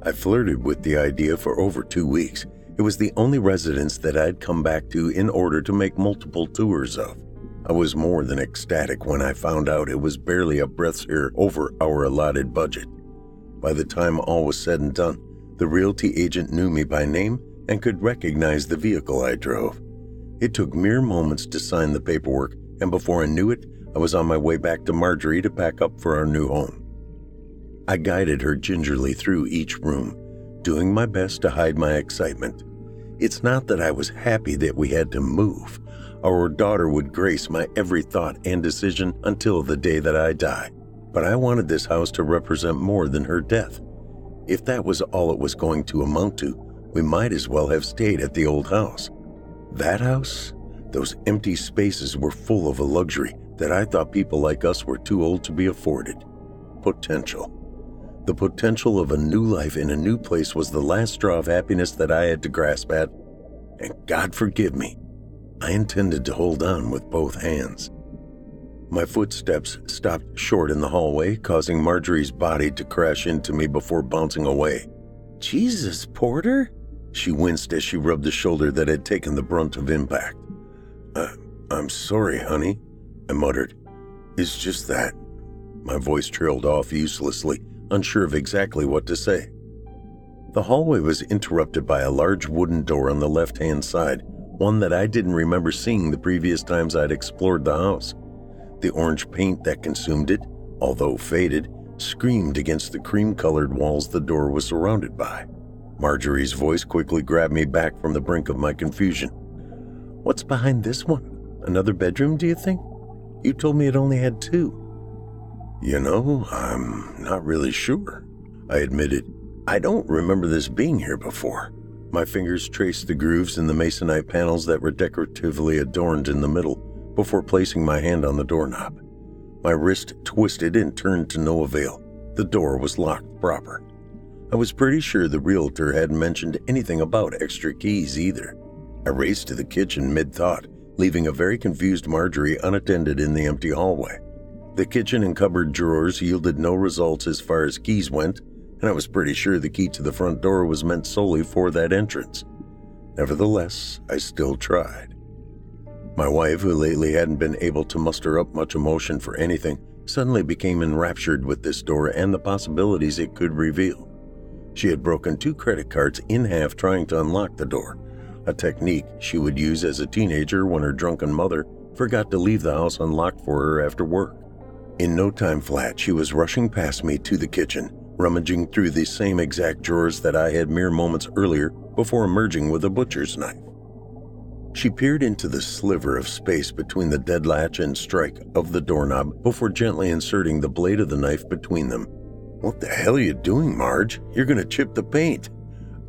I flirted with the idea for over two weeks. It was the only residence that I'd come back to in order to make multiple tours of. I was more than ecstatic when I found out it was barely a breath's air over our allotted budget. By the time all was said and done, the realty agent knew me by name and could recognize the vehicle I drove. It took mere moments to sign the paperwork, and before I knew it, I was on my way back to Marjorie to pack up for our new home. I guided her gingerly through each room, doing my best to hide my excitement. It's not that I was happy that we had to move. Our daughter would grace my every thought and decision until the day that I die but I wanted this house to represent more than her death. If that was all it was going to amount to, we might as well have stayed at the old house. That house? Those empty spaces were full of a luxury that I thought people like us were too old to be afforded. Potential. The potential of a new life in a new place was the last straw of happiness that I had to grasp at, and God forgive me, I intended to hold on with both hands. My footsteps stopped short in the hallway, causing Marjorie's body to crash into me before bouncing away. Jesus, Porter? She winced as she rubbed the shoulder that had taken the brunt of impact. Uh, I'm sorry, honey, I muttered. It's just that. My voice trailed off uselessly, unsure of exactly what to say. The hallway was interrupted by a large wooden door on the left hand side, one that I didn't remember seeing the previous times I'd explored the house. The orange paint that consumed it, although faded, screamed against the cream colored walls the door was surrounded by. Marjorie's voice quickly grabbed me back from the brink of my confusion. What's behind this one? Another bedroom, do you think? You told me it only had two. You know, I'm not really sure, I admitted. I don't remember this being here before. My fingers traced the grooves in the masonite panels that were decoratively adorned in the middle before placing my hand on the doorknob. My wrist twisted and turned to no avail. The door was locked proper. I was pretty sure the realtor hadn't mentioned anything about extra keys either. I raced to the kitchen mid thought, leaving a very confused Marjorie unattended in the empty hallway. The kitchen and cupboard drawers yielded no results as far as keys went, and I was pretty sure the key to the front door was meant solely for that entrance. Nevertheless, I still tried. My wife, who lately hadn't been able to muster up much emotion for anything, suddenly became enraptured with this door and the possibilities it could reveal. She had broken two credit cards in half trying to unlock the door, a technique she would use as a teenager when her drunken mother forgot to leave the house unlocked for her after work. In no time flat, she was rushing past me to the kitchen, rummaging through the same exact drawers that I had mere moments earlier before emerging with a butcher's knife. She peered into the sliver of space between the dead latch and strike of the doorknob before gently inserting the blade of the knife between them. What the hell are you doing, Marge? You're going to chip the paint.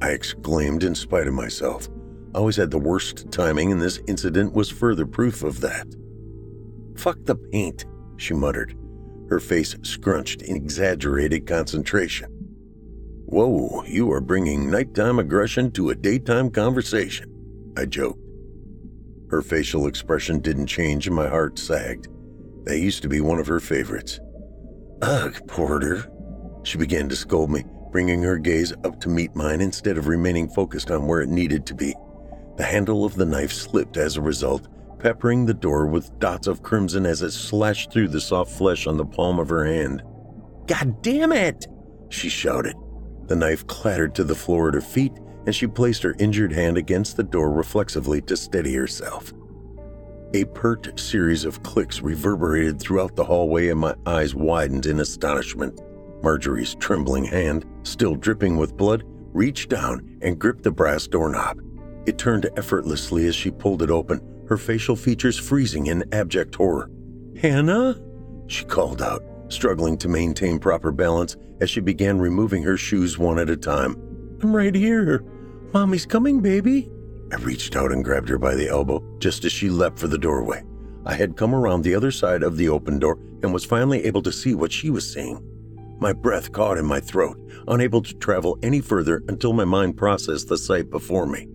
I exclaimed in spite of myself. Always had the worst timing, and this incident was further proof of that. Fuck the paint, she muttered, her face scrunched in exaggerated concentration. Whoa, you are bringing nighttime aggression to a daytime conversation, I joked. Her facial expression didn't change and my heart sagged. That used to be one of her favorites. Ugh, Porter. She began to scold me, bringing her gaze up to meet mine instead of remaining focused on where it needed to be. The handle of the knife slipped as a result, peppering the door with dots of crimson as it slashed through the soft flesh on the palm of her hand. God damn it! she shouted. The knife clattered to the floor at her feet, and she placed her injured hand against the door reflexively to steady herself. A pert series of clicks reverberated throughout the hallway, and my eyes widened in astonishment. Marjorie's trembling hand, still dripping with blood, reached down and gripped the brass doorknob. It turned effortlessly as she pulled it open, her facial features freezing in abject horror. Hannah? She called out, struggling to maintain proper balance as she began removing her shoes one at a time. I'm right here. Mommy's coming, baby. I reached out and grabbed her by the elbow just as she leapt for the doorway. I had come around the other side of the open door and was finally able to see what she was seeing. My breath caught in my throat, unable to travel any further until my mind processed the sight before me.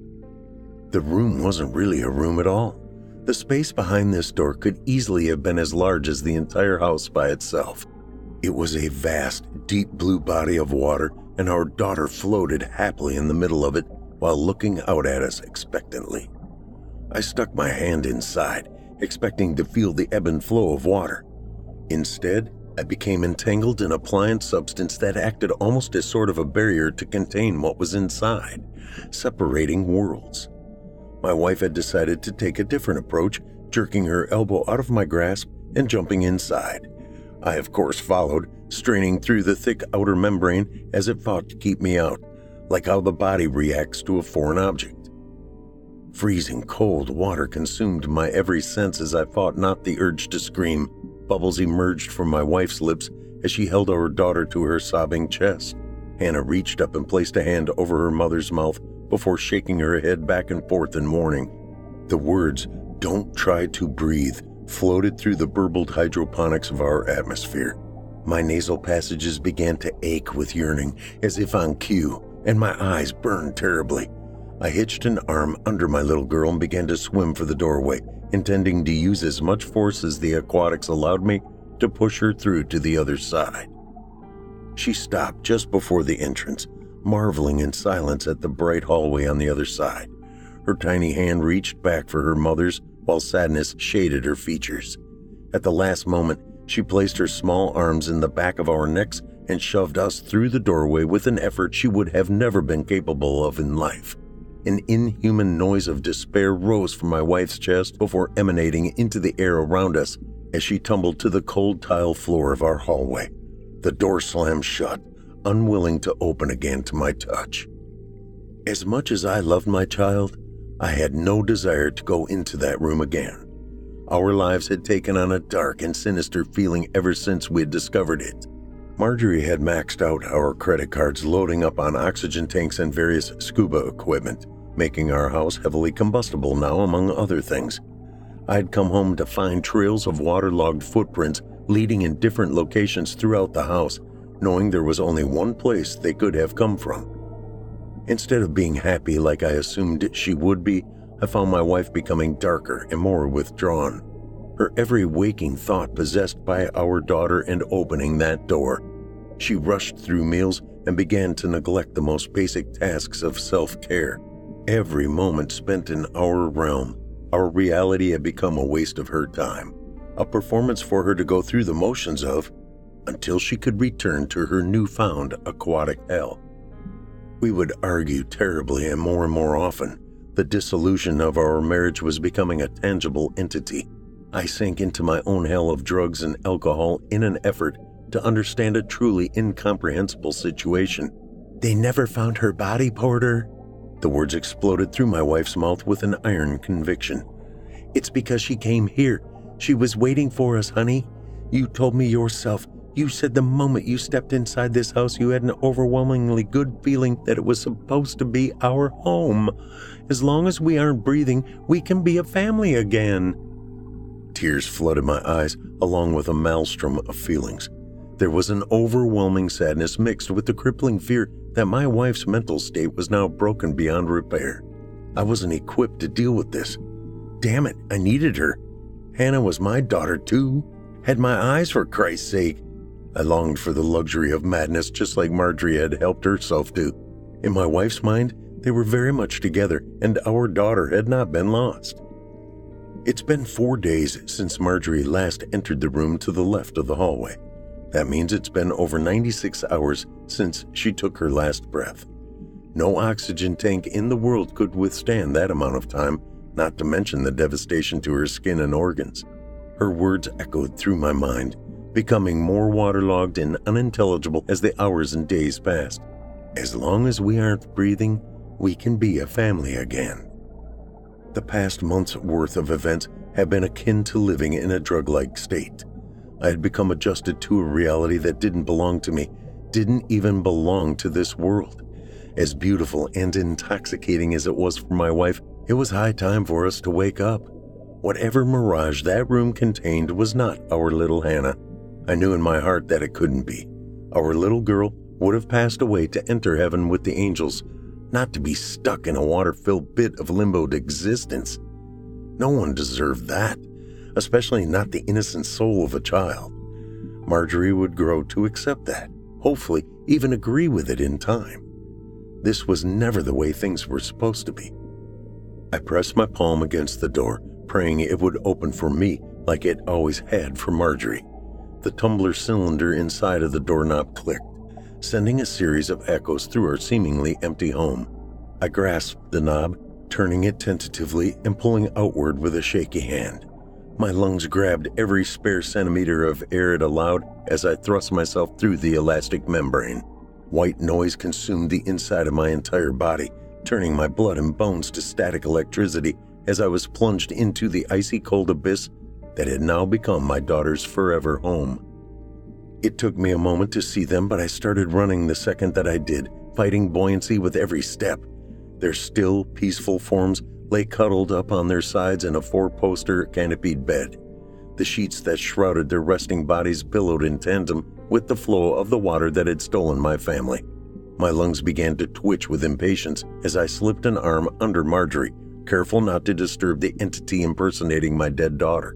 The room wasn't really a room at all. The space behind this door could easily have been as large as the entire house by itself. It was a vast, deep blue body of water, and our daughter floated happily in the middle of it while looking out at us expectantly. I stuck my hand inside, expecting to feel the ebb and flow of water. Instead, I became entangled in a pliant substance that acted almost as sort of a barrier to contain what was inside, separating worlds. My wife had decided to take a different approach, jerking her elbow out of my grasp and jumping inside. I, of course, followed, straining through the thick outer membrane as it fought to keep me out, like how the body reacts to a foreign object. Freezing cold water consumed my every sense as I fought not the urge to scream. Bubbles emerged from my wife's lips as she held our daughter to her sobbing chest. Hannah reached up and placed a hand over her mother's mouth before shaking her head back and forth in warning. The words, Don't try to breathe, floated through the burbled hydroponics of our atmosphere. My nasal passages began to ache with yearning, as if on cue, and my eyes burned terribly. I hitched an arm under my little girl and began to swim for the doorway, intending to use as much force as the aquatics allowed me to push her through to the other side. She stopped just before the entrance, marveling in silence at the bright hallway on the other side. Her tiny hand reached back for her mother's while sadness shaded her features. At the last moment, she placed her small arms in the back of our necks and shoved us through the doorway with an effort she would have never been capable of in life. An inhuman noise of despair rose from my wife's chest before emanating into the air around us as she tumbled to the cold tile floor of our hallway. The door slammed shut, unwilling to open again to my touch. As much as I loved my child, I had no desire to go into that room again. Our lives had taken on a dark and sinister feeling ever since we had discovered it. Marjorie had maxed out our credit cards, loading up on oxygen tanks and various scuba equipment, making our house heavily combustible now, among other things. I had come home to find trails of waterlogged footprints leading in different locations throughout the house, knowing there was only one place they could have come from. Instead of being happy like I assumed she would be, I found my wife becoming darker and more withdrawn. Her every waking thought possessed by our daughter and opening that door. She rushed through meals and began to neglect the most basic tasks of self care. Every moment spent in our realm, our reality had become a waste of her time, a performance for her to go through the motions of until she could return to her newfound aquatic hell. We would argue terribly and more and more often. The dissolution of our marriage was becoming a tangible entity. I sank into my own hell of drugs and alcohol in an effort to understand a truly incomprehensible situation. They never found her body, Porter. The words exploded through my wife's mouth with an iron conviction. It's because she came here. She was waiting for us, honey. You told me yourself you said the moment you stepped inside this house, you had an overwhelmingly good feeling that it was supposed to be our home. As long as we aren't breathing, we can be a family again. Tears flooded my eyes, along with a maelstrom of feelings. There was an overwhelming sadness mixed with the crippling fear that my wife's mental state was now broken beyond repair. I wasn't equipped to deal with this. Damn it, I needed her. Hannah was my daughter, too. Had my eyes, for Christ's sake. I longed for the luxury of madness just like Marjorie had helped herself to. In my wife's mind, they were very much together, and our daughter had not been lost. It's been four days since Marjorie last entered the room to the left of the hallway. That means it's been over 96 hours since she took her last breath. No oxygen tank in the world could withstand that amount of time, not to mention the devastation to her skin and organs. Her words echoed through my mind, becoming more waterlogged and unintelligible as the hours and days passed. As long as we aren't breathing, we can be a family again. The past month's worth of events have been akin to living in a drug like state. I had become adjusted to a reality that didn't belong to me, didn't even belong to this world. As beautiful and intoxicating as it was for my wife, it was high time for us to wake up. Whatever mirage that room contained was not our little Hannah. I knew in my heart that it couldn't be. Our little girl would have passed away to enter heaven with the angels, not to be stuck in a water filled bit of limboed existence. No one deserved that, especially not the innocent soul of a child. Marjorie would grow to accept that, hopefully, even agree with it in time. This was never the way things were supposed to be. I pressed my palm against the door, praying it would open for me like it always had for Marjorie. The tumbler cylinder inside of the doorknob clicked sending a series of echoes through our seemingly empty home. I grasped the knob, turning it tentatively and pulling outward with a shaky hand. My lungs grabbed every spare centimeter of air it allowed as I thrust myself through the elastic membrane. White noise consumed the inside of my entire body, turning my blood and bones to static electricity as I was plunged into the icy cold abyss that had now become my daughter's forever home. It took me a moment to see them, but I started running the second that I did, fighting buoyancy with every step. Their still, peaceful forms lay cuddled up on their sides in a four poster canopied bed. The sheets that shrouded their resting bodies billowed in tandem with the flow of the water that had stolen my family. My lungs began to twitch with impatience as I slipped an arm under Marjorie, careful not to disturb the entity impersonating my dead daughter.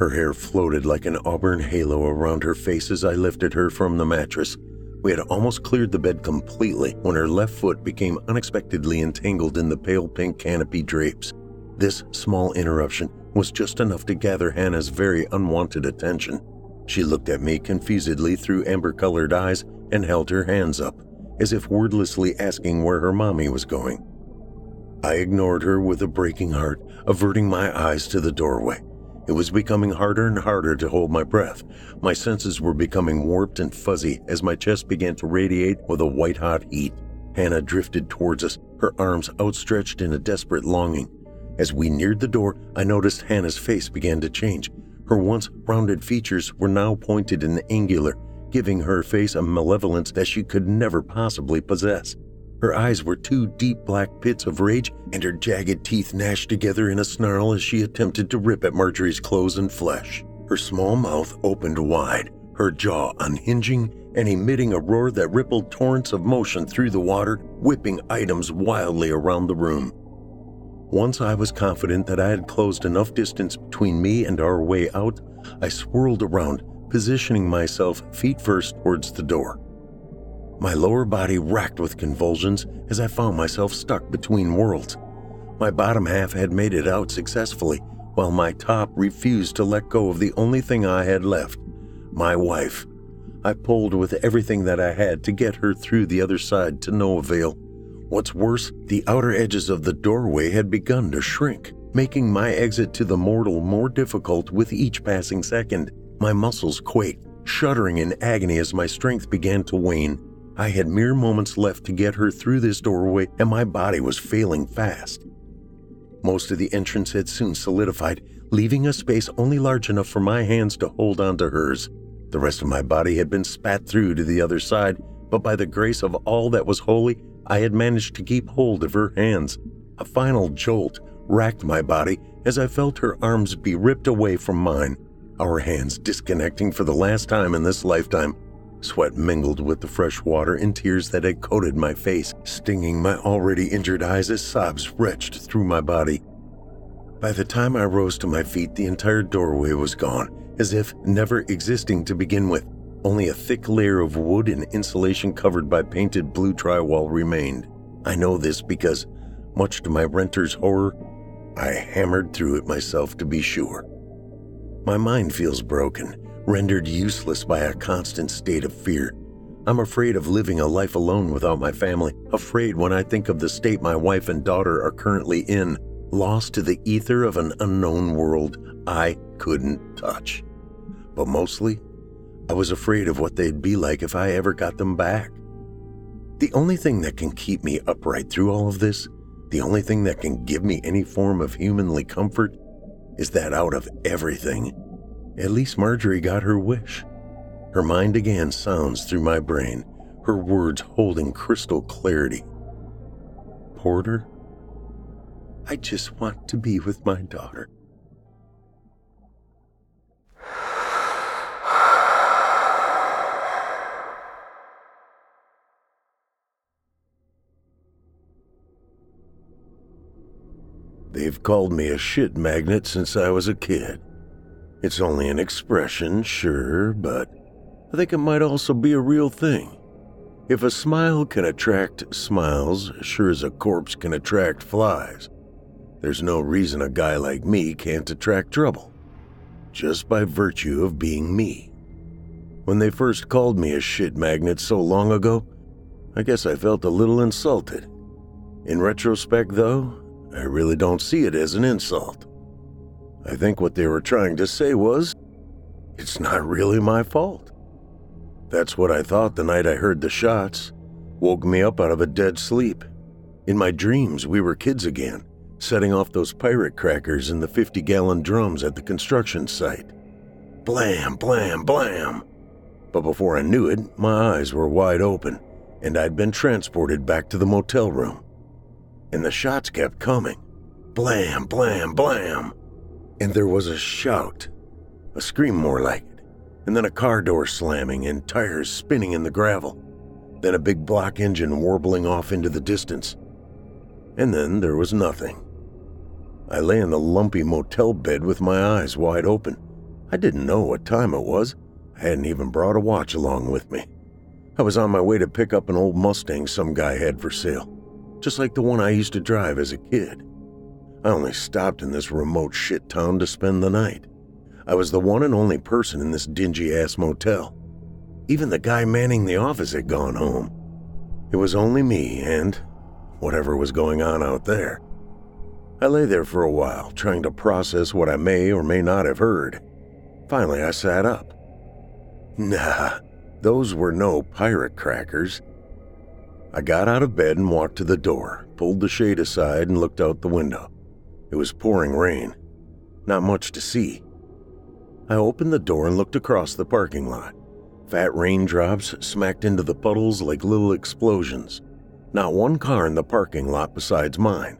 Her hair floated like an auburn halo around her face as I lifted her from the mattress. We had almost cleared the bed completely when her left foot became unexpectedly entangled in the pale pink canopy drapes. This small interruption was just enough to gather Hannah's very unwanted attention. She looked at me confusedly through amber colored eyes and held her hands up, as if wordlessly asking where her mommy was going. I ignored her with a breaking heart, averting my eyes to the doorway. It was becoming harder and harder to hold my breath. My senses were becoming warped and fuzzy as my chest began to radiate with a white hot heat. Hannah drifted towards us, her arms outstretched in a desperate longing. As we neared the door, I noticed Hannah's face began to change. Her once rounded features were now pointed and angular, giving her face a malevolence that she could never possibly possess. Her eyes were two deep black pits of rage, and her jagged teeth gnashed together in a snarl as she attempted to rip at Marjorie's clothes and flesh. Her small mouth opened wide, her jaw unhinging and emitting a roar that rippled torrents of motion through the water, whipping items wildly around the room. Once I was confident that I had closed enough distance between me and our way out, I swirled around, positioning myself feet first towards the door my lower body racked with convulsions as I found myself stuck between worlds. My bottom half had made it out successfully, while my top refused to let go of the only thing I had left my wife. I pulled with everything that I had to get her through the other side to no avail. What's worse, the outer edges of the doorway had begun to shrink, making my exit to the mortal more difficult with each passing second. My muscles quaked, shuddering in agony as my strength began to wane. I had mere moments left to get her through this doorway, and my body was failing fast. Most of the entrance had soon solidified, leaving a space only large enough for my hands to hold onto hers. The rest of my body had been spat through to the other side, but by the grace of all that was holy, I had managed to keep hold of her hands. A final jolt racked my body as I felt her arms be ripped away from mine, our hands disconnecting for the last time in this lifetime. Sweat mingled with the fresh water and tears that had coated my face, stinging my already injured eyes as sobs retched through my body. By the time I rose to my feet, the entire doorway was gone, as if never existing to begin with. Only a thick layer of wood and insulation covered by painted blue drywall remained. I know this because, much to my renter's horror, I hammered through it myself to be sure. My mind feels broken, rendered useless by a constant state of fear. I'm afraid of living a life alone without my family, afraid when I think of the state my wife and daughter are currently in, lost to the ether of an unknown world I couldn't touch. But mostly, I was afraid of what they'd be like if I ever got them back. The only thing that can keep me upright through all of this, the only thing that can give me any form of humanly comfort, is that out of everything, at least Marjorie got her wish. Her mind again sounds through my brain, her words holding crystal clarity. Porter, I just want to be with my daughter. They've called me a shit magnet since I was a kid. It's only an expression, sure, but I think it might also be a real thing. If a smile can attract smiles, sure as a corpse can attract flies, there's no reason a guy like me can't attract trouble, just by virtue of being me. When they first called me a shit magnet so long ago, I guess I felt a little insulted. In retrospect, though, I really don't see it as an insult. I think what they were trying to say was, it's not really my fault. That's what I thought the night I heard the shots. Woke me up out of a dead sleep. In my dreams, we were kids again, setting off those pirate crackers in the 50 gallon drums at the construction site. Blam, blam, blam. But before I knew it, my eyes were wide open, and I'd been transported back to the motel room and the shots kept coming. Blam, blam, blam. And there was a shout, a scream more like it, and then a car door slamming and tires spinning in the gravel. Then a big block engine warbling off into the distance. And then there was nothing. I lay in the lumpy motel bed with my eyes wide open. I didn't know what time it was. I hadn't even brought a watch along with me. I was on my way to pick up an old Mustang some guy had for sale just like the one I used to drive as a kid. I only stopped in this remote shit town to spend the night. I was the one and only person in this dingy ass motel. Even the guy manning the office had gone home. It was only me and whatever was going on out there. I lay there for a while, trying to process what I may or may not have heard. Finally, I sat up. Nah, those were no pirate crackers. I got out of bed and walked to the door, pulled the shade aside, and looked out the window. It was pouring rain. Not much to see. I opened the door and looked across the parking lot. Fat raindrops smacked into the puddles like little explosions. Not one car in the parking lot besides mine.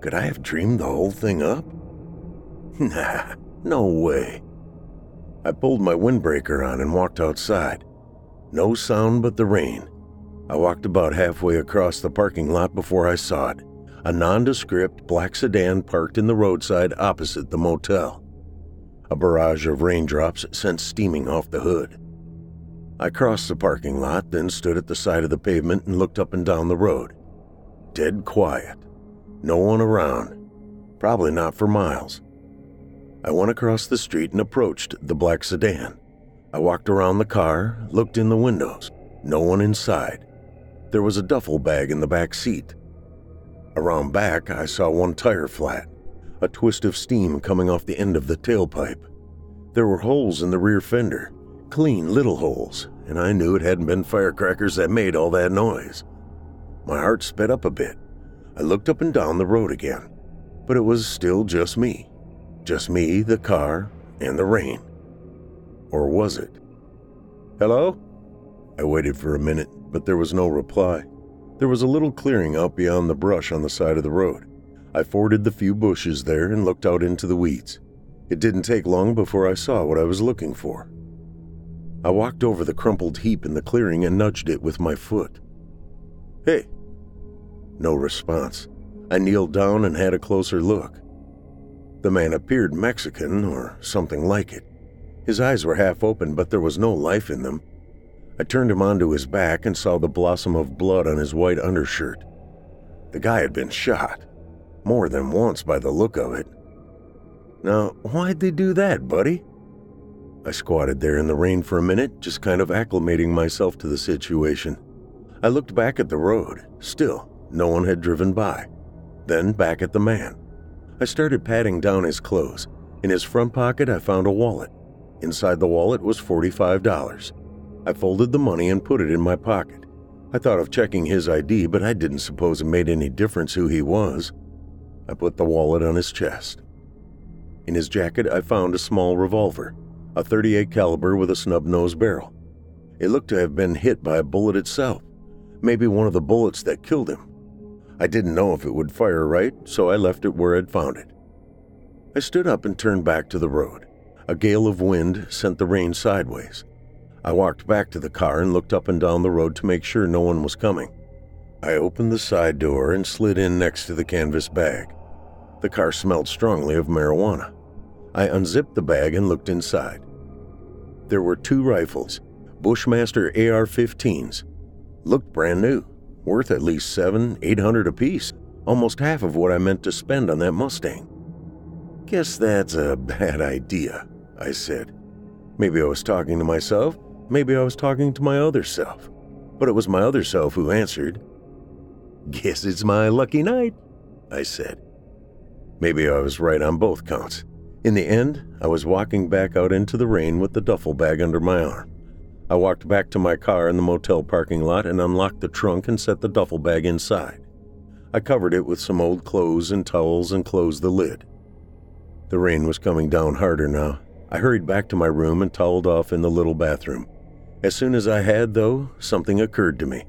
Could I have dreamed the whole thing up? Nah, no way. I pulled my windbreaker on and walked outside. No sound but the rain. I walked about halfway across the parking lot before I saw it a nondescript black sedan parked in the roadside opposite the motel. A barrage of raindrops sent steaming off the hood. I crossed the parking lot, then stood at the side of the pavement and looked up and down the road. Dead quiet. No one around. Probably not for miles. I went across the street and approached the black sedan. I walked around the car, looked in the windows. No one inside. There was a duffel bag in the back seat. Around back, I saw one tire flat, a twist of steam coming off the end of the tailpipe. There were holes in the rear fender, clean little holes, and I knew it hadn't been firecrackers that made all that noise. My heart sped up a bit. I looked up and down the road again, but it was still just me. Just me, the car, and the rain. Or was it? Hello? I waited for a minute, but there was no reply. There was a little clearing out beyond the brush on the side of the road. I forded the few bushes there and looked out into the weeds. It didn't take long before I saw what I was looking for. I walked over the crumpled heap in the clearing and nudged it with my foot. Hey! No response. I kneeled down and had a closer look. The man appeared Mexican or something like it. His eyes were half open, but there was no life in them. I turned him onto his back and saw the blossom of blood on his white undershirt. The guy had been shot. More than once by the look of it. Now, why'd they do that, buddy? I squatted there in the rain for a minute, just kind of acclimating myself to the situation. I looked back at the road. Still, no one had driven by. Then back at the man. I started patting down his clothes. In his front pocket, I found a wallet. Inside the wallet was $45. I folded the money and put it in my pocket. I thought of checking his ID, but I didn't suppose it made any difference who he was. I put the wallet on his chest. In his jacket, I found a small revolver, a 38 caliber with a snub-nosed barrel. It looked to have been hit by a bullet itself, maybe one of the bullets that killed him. I didn't know if it would fire right, so I left it where I'd found it. I stood up and turned back to the road. A gale of wind sent the rain sideways. I walked back to the car and looked up and down the road to make sure no one was coming. I opened the side door and slid in next to the canvas bag. The car smelled strongly of marijuana. I unzipped the bag and looked inside. There were two rifles, Bushmaster AR 15s. Looked brand new, worth at least seven, eight hundred apiece, almost half of what I meant to spend on that Mustang. Guess that's a bad idea, I said. Maybe I was talking to myself, maybe I was talking to my other self. But it was my other self who answered. Guess it's my lucky night, I said. Maybe I was right on both counts. In the end, I was walking back out into the rain with the duffel bag under my arm. I walked back to my car in the motel parking lot and unlocked the trunk and set the duffel bag inside. I covered it with some old clothes and towels and closed the lid. The rain was coming down harder now. I hurried back to my room and toweled off in the little bathroom. As soon as I had, though, something occurred to me.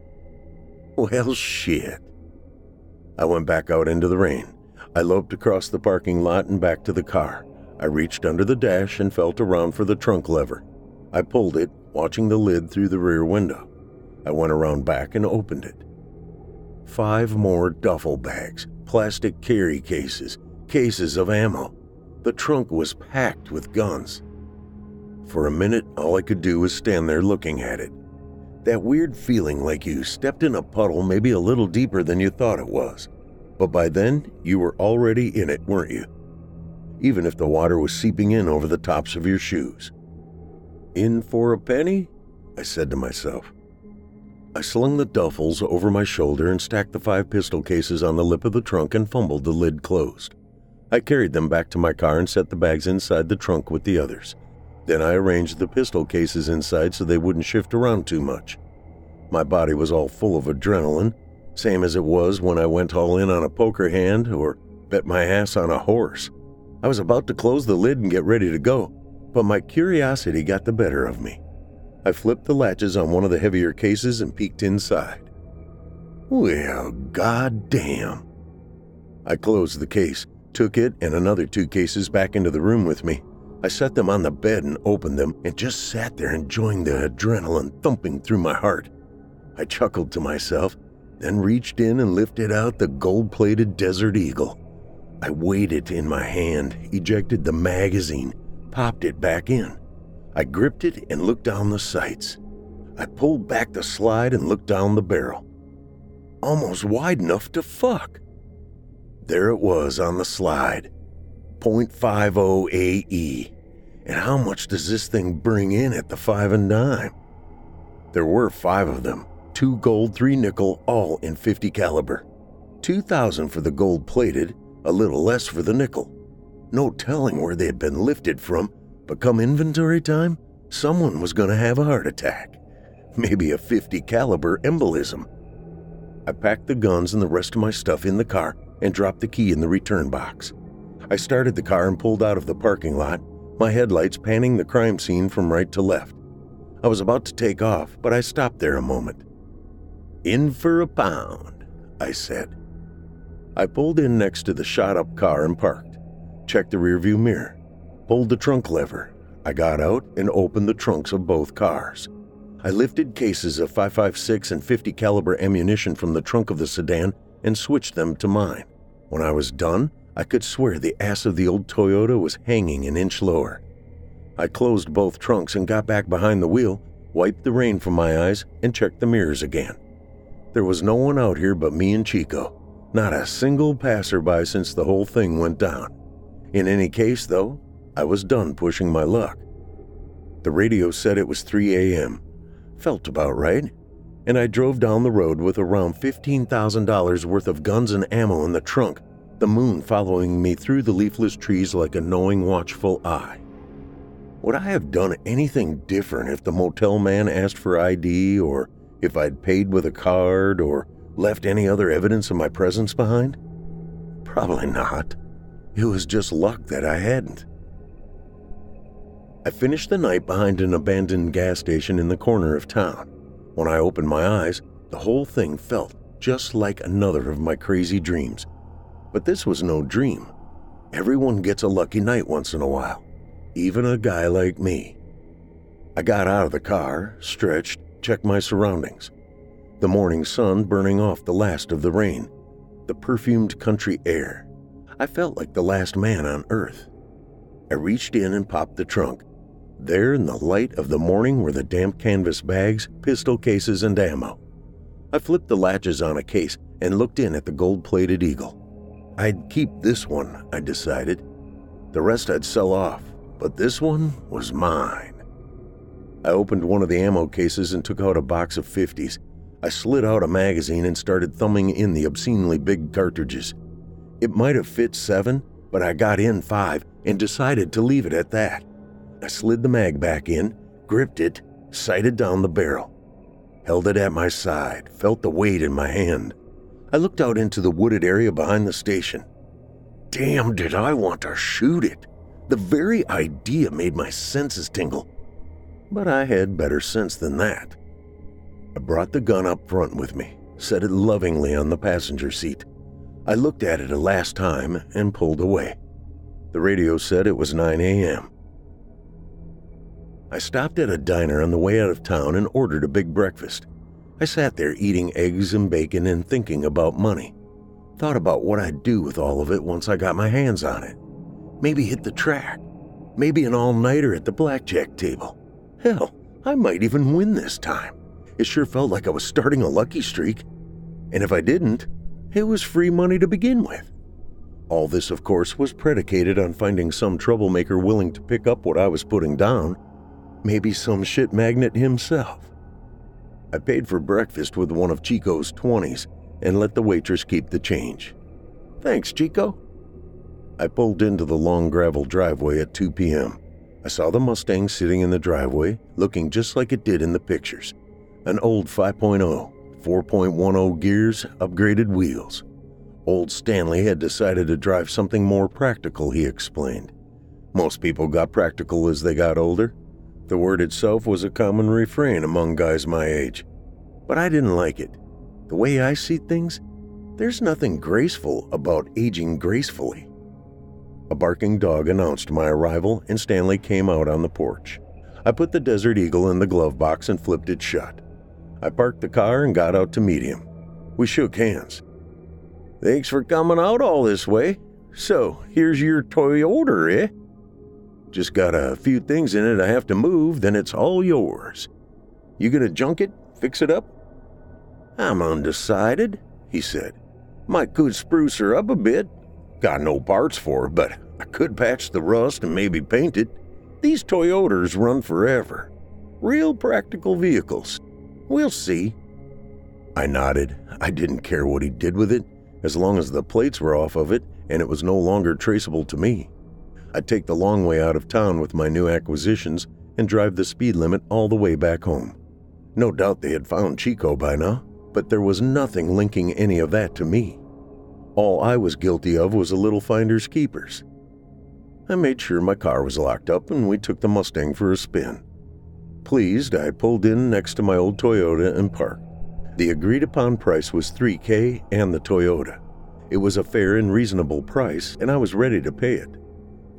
Well, shit. I went back out into the rain. I loped across the parking lot and back to the car. I reached under the dash and felt around for the trunk lever. I pulled it, watching the lid through the rear window. I went around back and opened it. Five more duffel bags, plastic carry cases, cases of ammo. The trunk was packed with guns. For a minute, all I could do was stand there looking at it. That weird feeling like you stepped in a puddle maybe a little deeper than you thought it was. But by then, you were already in it, weren't you? Even if the water was seeping in over the tops of your shoes. In for a penny? I said to myself. I slung the duffels over my shoulder and stacked the five pistol cases on the lip of the trunk and fumbled the lid closed. I carried them back to my car and set the bags inside the trunk with the others. Then I arranged the pistol cases inside so they wouldn't shift around too much. My body was all full of adrenaline, same as it was when I went all in on a poker hand or bet my ass on a horse. I was about to close the lid and get ready to go but my curiosity got the better of me. I flipped the latches on one of the heavier cases and peeked inside. Well, goddamn. I closed the case, took it and another two cases back into the room with me. I set them on the bed and opened them and just sat there enjoying the adrenaline thumping through my heart. I chuckled to myself, then reached in and lifted out the gold plated Desert Eagle. I weighed it in my hand, ejected the magazine, popped it back in. I gripped it and looked down the sights. I pulled back the slide and looked down the barrel. Almost wide enough to fuck. There it was on the slide. 0.50 AE. And how much does this thing bring in at the five and dime? There were five of them, two gold, three nickel, all in 50 caliber. 2000 for the gold plated, a little less for the nickel. No telling where they had been lifted from, but come inventory time, someone was going to have a heart attack. Maybe a 50 caliber embolism. I packed the guns and the rest of my stuff in the car and dropped the key in the return box. I started the car and pulled out of the parking lot, my headlights panning the crime scene from right to left. I was about to take off, but I stopped there a moment. In for a pound, I said. I pulled in next to the shot up car and parked checked the rearview mirror, pulled the trunk lever. I got out and opened the trunks of both cars. I lifted cases of 5.56 and 50 caliber ammunition from the trunk of the sedan and switched them to mine. When I was done, I could swear the ass of the old Toyota was hanging an inch lower. I closed both trunks and got back behind the wheel, wiped the rain from my eyes, and checked the mirrors again. There was no one out here but me and Chico. Not a single passerby since the whole thing went down. In any case, though, I was done pushing my luck. The radio said it was 3 a.m. Felt about right. And I drove down the road with around $15,000 worth of guns and ammo in the trunk, the moon following me through the leafless trees like a knowing, watchful eye. Would I have done anything different if the motel man asked for ID or if I'd paid with a card or left any other evidence of my presence behind? Probably not. It was just luck that I hadn't. I finished the night behind an abandoned gas station in the corner of town. When I opened my eyes, the whole thing felt just like another of my crazy dreams. But this was no dream. Everyone gets a lucky night once in a while, even a guy like me. I got out of the car, stretched, checked my surroundings. The morning sun burning off the last of the rain, the perfumed country air. I felt like the last man on earth. I reached in and popped the trunk. There in the light of the morning were the damp canvas bags, pistol cases, and ammo. I flipped the latches on a case and looked in at the gold plated eagle. I'd keep this one, I decided. The rest I'd sell off, but this one was mine. I opened one of the ammo cases and took out a box of 50s. I slid out a magazine and started thumbing in the obscenely big cartridges. It might have fit seven, but I got in five and decided to leave it at that. I slid the mag back in, gripped it, sighted down the barrel, held it at my side, felt the weight in my hand. I looked out into the wooded area behind the station. Damn, did I want to shoot it! The very idea made my senses tingle. But I had better sense than that. I brought the gun up front with me, set it lovingly on the passenger seat. I looked at it a last time and pulled away. The radio said it was 9 a.m. I stopped at a diner on the way out of town and ordered a big breakfast. I sat there eating eggs and bacon and thinking about money. Thought about what I'd do with all of it once I got my hands on it. Maybe hit the track. Maybe an all nighter at the blackjack table. Hell, I might even win this time. It sure felt like I was starting a lucky streak. And if I didn't, it was free money to begin with. All this, of course, was predicated on finding some troublemaker willing to pick up what I was putting down Maybe some shit magnet himself. I paid for breakfast with one of Chico's 20s and let the waitress keep the change. Thanks, Chico. I pulled into the long gravel driveway at 2 p.m. I saw the Mustang sitting in the driveway, looking just like it did in the pictures. An old 5.0, 4.10 gears, upgraded wheels. Old Stanley had decided to drive something more practical, he explained. Most people got practical as they got older. The word itself was a common refrain among guys my age. But I didn't like it. The way I see things, there's nothing graceful about aging gracefully. A barking dog announced my arrival, and Stanley came out on the porch. I put the Desert Eagle in the glove box and flipped it shut. I parked the car and got out to meet him. We shook hands. Thanks for coming out all this way. So, here's your Toyota, eh? Just got a few things in it I have to move, then it's all yours. You gonna junk it? Fix it up? I'm undecided, he said. Might could spruce her up a bit. Got no parts for her, but I could patch the rust and maybe paint it. These Toyotas run forever. Real practical vehicles. We'll see. I nodded. I didn't care what he did with it, as long as the plates were off of it and it was no longer traceable to me. I'd take the long way out of town with my new acquisitions and drive the speed limit all the way back home. No doubt they had found Chico by now, but there was nothing linking any of that to me. All I was guilty of was a little finder's keepers. I made sure my car was locked up and we took the Mustang for a spin. Pleased, I pulled in next to my old Toyota and parked. The agreed upon price was 3K and the Toyota. It was a fair and reasonable price, and I was ready to pay it.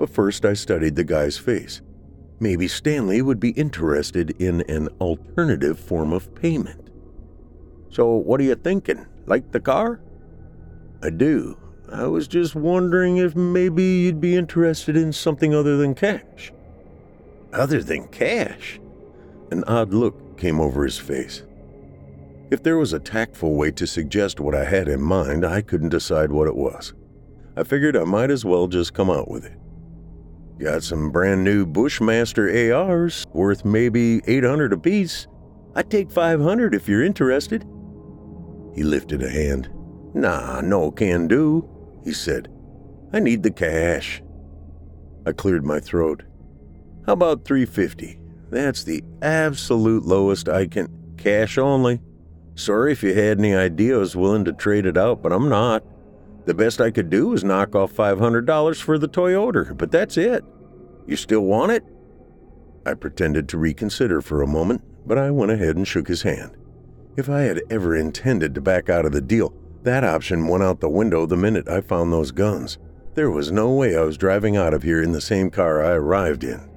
But first, I studied the guy's face. Maybe Stanley would be interested in an alternative form of payment. So, what are you thinking? Like the car? I do. I was just wondering if maybe you'd be interested in something other than cash. Other than cash? An odd look came over his face. If there was a tactful way to suggest what I had in mind, I couldn't decide what it was. I figured I might as well just come out with it. Got some brand new Bushmaster ARs worth maybe 800 apiece. I'd take 500 if you're interested. He lifted a hand. Nah, no can do, he said. I need the cash. I cleared my throat. How about 350? That's the absolute lowest I can. Cash only. Sorry if you had any idea I was willing to trade it out, but I'm not. The best I could do was knock off $500 for the Toyota, but that's it. You still want it? I pretended to reconsider for a moment, but I went ahead and shook his hand. If I had ever intended to back out of the deal, that option went out the window the minute I found those guns. There was no way I was driving out of here in the same car I arrived in.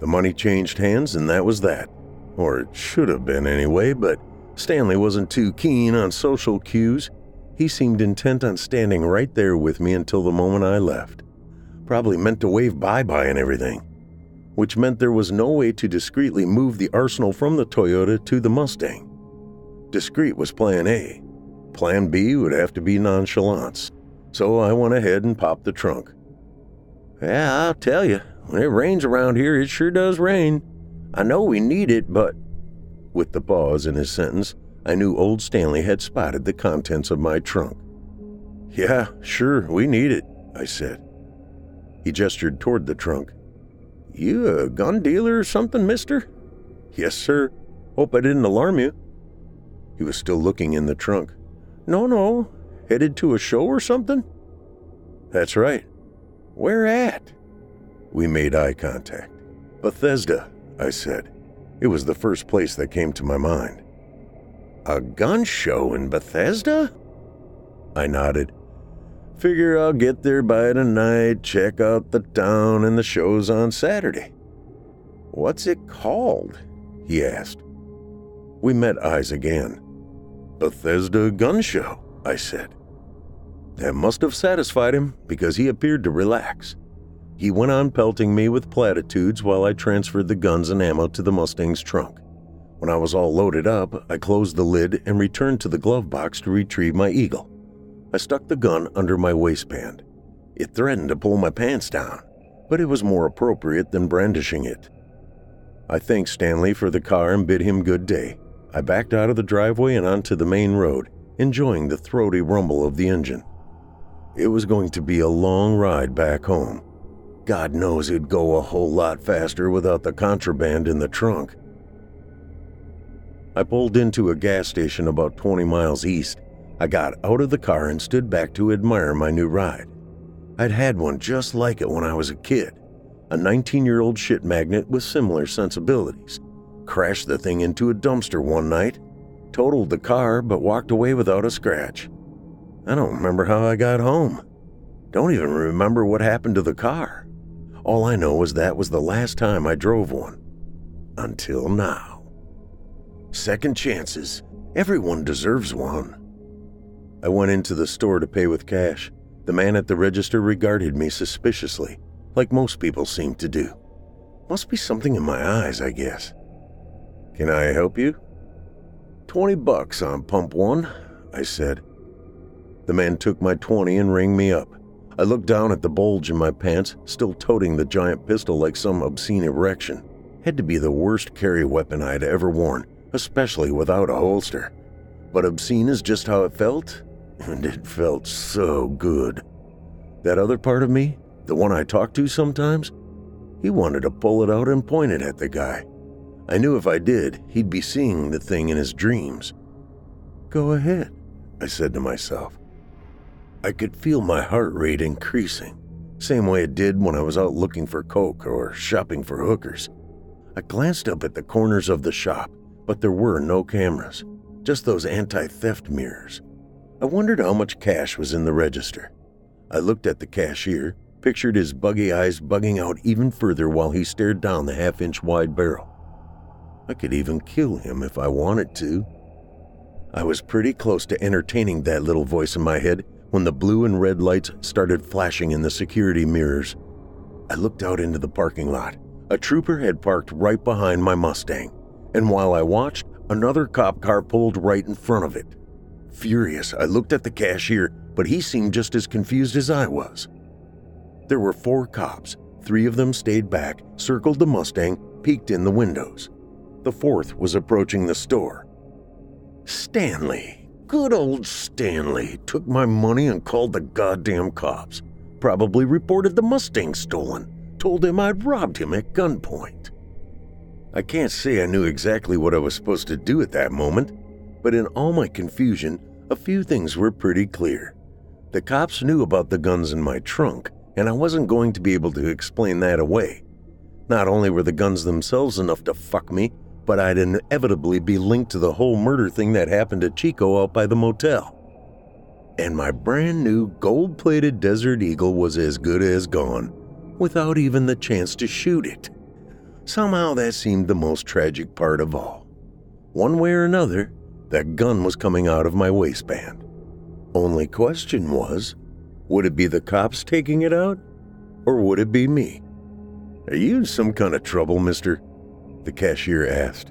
The money changed hands, and that was that. Or it should have been anyway, but Stanley wasn't too keen on social cues. He seemed intent on standing right there with me until the moment I left. Probably meant to wave bye bye and everything. Which meant there was no way to discreetly move the arsenal from the Toyota to the Mustang. Discreet was plan A. Plan B would have to be nonchalance. So I went ahead and popped the trunk. Yeah, I'll tell you, when it rains around here, it sure does rain. I know we need it, but. With the pause in his sentence, I knew old Stanley had spotted the contents of my trunk. Yeah, sure, we need it, I said. He gestured toward the trunk. You a gun dealer or something, mister? Yes, sir. Hope I didn't alarm you. He was still looking in the trunk. No, no. Headed to a show or something? That's right. Where at? We made eye contact. Bethesda, I said. It was the first place that came to my mind. A gun show in Bethesda? I nodded. Figure I'll get there by tonight, check out the town, and the show's on Saturday. What's it called? he asked. We met eyes again. Bethesda Gun Show, I said. That must have satisfied him because he appeared to relax. He went on pelting me with platitudes while I transferred the guns and ammo to the Mustang's trunk. When I was all loaded up, I closed the lid and returned to the glove box to retrieve my eagle. I stuck the gun under my waistband. It threatened to pull my pants down, but it was more appropriate than brandishing it. I thanked Stanley for the car and bid him good day. I backed out of the driveway and onto the main road, enjoying the throaty rumble of the engine. It was going to be a long ride back home. God knows it'd go a whole lot faster without the contraband in the trunk. I pulled into a gas station about 20 miles east. I got out of the car and stood back to admire my new ride. I'd had one just like it when I was a kid a 19 year old shit magnet with similar sensibilities. Crashed the thing into a dumpster one night, totaled the car, but walked away without a scratch. I don't remember how I got home. Don't even remember what happened to the car. All I know is that was the last time I drove one. Until now. Second chances. Everyone deserves one. I went into the store to pay with cash. The man at the register regarded me suspiciously, like most people seem to do. Must be something in my eyes, I guess. Can I help you? Twenty bucks on pump one, I said. The man took my 20 and rang me up. I looked down at the bulge in my pants, still toting the giant pistol like some obscene erection. Had to be the worst carry weapon I had ever worn, especially without a holster. But obscene is just how it felt, and it felt so good. That other part of me, the one I talk to sometimes, he wanted to pull it out and point it at the guy. I knew if I did, he'd be seeing the thing in his dreams. Go ahead, I said to myself. I could feel my heart rate increasing, same way it did when I was out looking for coke or shopping for hookers. I glanced up at the corners of the shop, but there were no cameras, just those anti theft mirrors. I wondered how much cash was in the register. I looked at the cashier, pictured his buggy eyes bugging out even further while he stared down the half inch wide barrel. I could even kill him if I wanted to. I was pretty close to entertaining that little voice in my head when the blue and red lights started flashing in the security mirrors. I looked out into the parking lot. A trooper had parked right behind my Mustang, and while I watched, another cop car pulled right in front of it. Furious, I looked at the cashier, but he seemed just as confused as I was. There were four cops. Three of them stayed back, circled the Mustang, peeked in the windows. The fourth was approaching the store. Stanley, good old Stanley, took my money and called the goddamn cops. Probably reported the Mustang stolen, told him I'd robbed him at gunpoint. I can't say I knew exactly what I was supposed to do at that moment, but in all my confusion, a few things were pretty clear. The cops knew about the guns in my trunk, and I wasn't going to be able to explain that away. Not only were the guns themselves enough to fuck me, but I'd inevitably be linked to the whole murder thing that happened to Chico out by the motel. And my brand new gold plated Desert Eagle was as good as gone, without even the chance to shoot it. Somehow that seemed the most tragic part of all. One way or another, that gun was coming out of my waistband. Only question was would it be the cops taking it out? Or would it be me? Are you in some kind of trouble, mister? The cashier asked.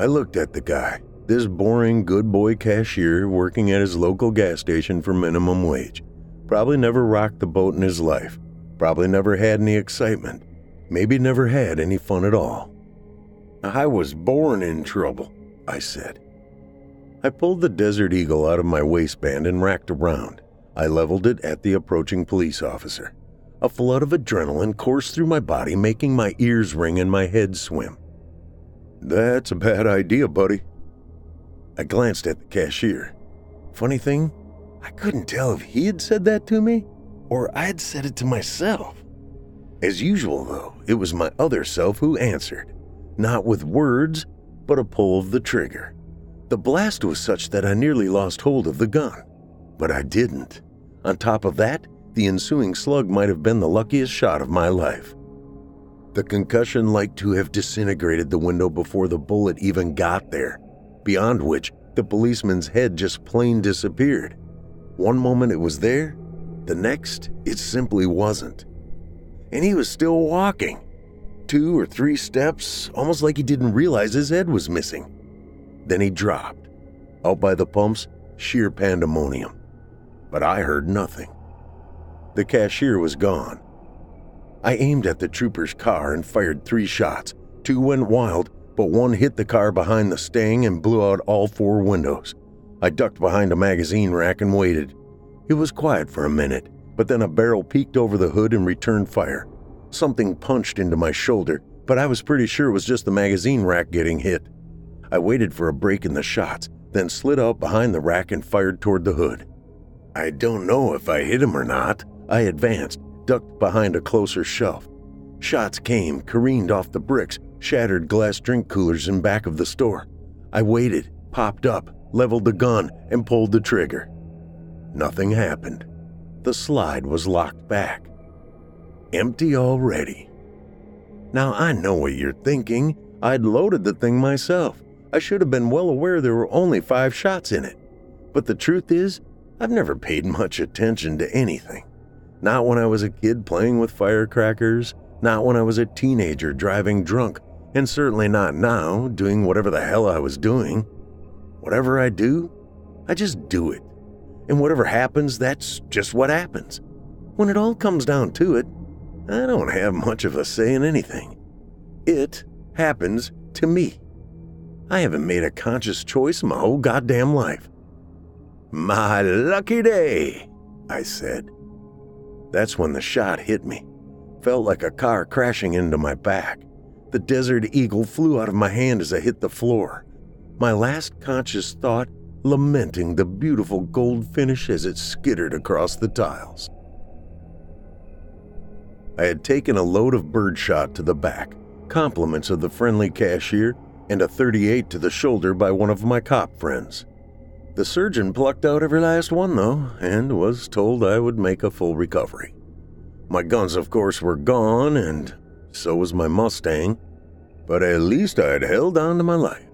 I looked at the guy, this boring good boy cashier working at his local gas station for minimum wage. Probably never rocked the boat in his life. Probably never had any excitement. Maybe never had any fun at all. I was born in trouble, I said. I pulled the Desert Eagle out of my waistband and racked around. I leveled it at the approaching police officer. A flood of adrenaline coursed through my body, making my ears ring and my head swim. That's a bad idea, buddy. I glanced at the cashier. Funny thing, I couldn't tell if he had said that to me or I had said it to myself. As usual, though, it was my other self who answered, not with words, but a pull of the trigger. The blast was such that I nearly lost hold of the gun, but I didn't. On top of that, the ensuing slug might have been the luckiest shot of my life. The concussion like to have disintegrated the window before the bullet even got there, beyond which the policeman's head just plain disappeared. One moment it was there, the next it simply wasn't. And he was still walking. Two or three steps, almost like he didn't realize his head was missing. Then he dropped. Out by the pumps, sheer pandemonium. But I heard nothing. The cashier was gone. I aimed at the trooper's car and fired three shots. Two went wild, but one hit the car behind the stang and blew out all four windows. I ducked behind a magazine rack and waited. It was quiet for a minute, but then a barrel peeked over the hood and returned fire. Something punched into my shoulder, but I was pretty sure it was just the magazine rack getting hit. I waited for a break in the shots, then slid out behind the rack and fired toward the hood. I don't know if I hit him or not. I advanced, ducked behind a closer shelf. Shots came, careened off the bricks, shattered glass drink coolers in back of the store. I waited, popped up, leveled the gun, and pulled the trigger. Nothing happened. The slide was locked back. Empty already. Now I know what you're thinking. I'd loaded the thing myself. I should have been well aware there were only five shots in it. But the truth is, I've never paid much attention to anything. Not when I was a kid playing with firecrackers, not when I was a teenager driving drunk, and certainly not now doing whatever the hell I was doing. Whatever I do, I just do it. And whatever happens, that's just what happens. When it all comes down to it, I don't have much of a say in anything. It happens to me. I haven't made a conscious choice my whole goddamn life. My lucky day, I said. That's when the shot hit me. Felt like a car crashing into my back. The Desert Eagle flew out of my hand as I hit the floor. My last conscious thought lamenting the beautiful gold finish as it skittered across the tiles. I had taken a load of birdshot to the back, compliments of the friendly cashier, and a 38 to the shoulder by one of my cop friends. The surgeon plucked out every last one, though, and was told I would make a full recovery. My guns, of course, were gone, and so was my Mustang, but at least I had held on to my life.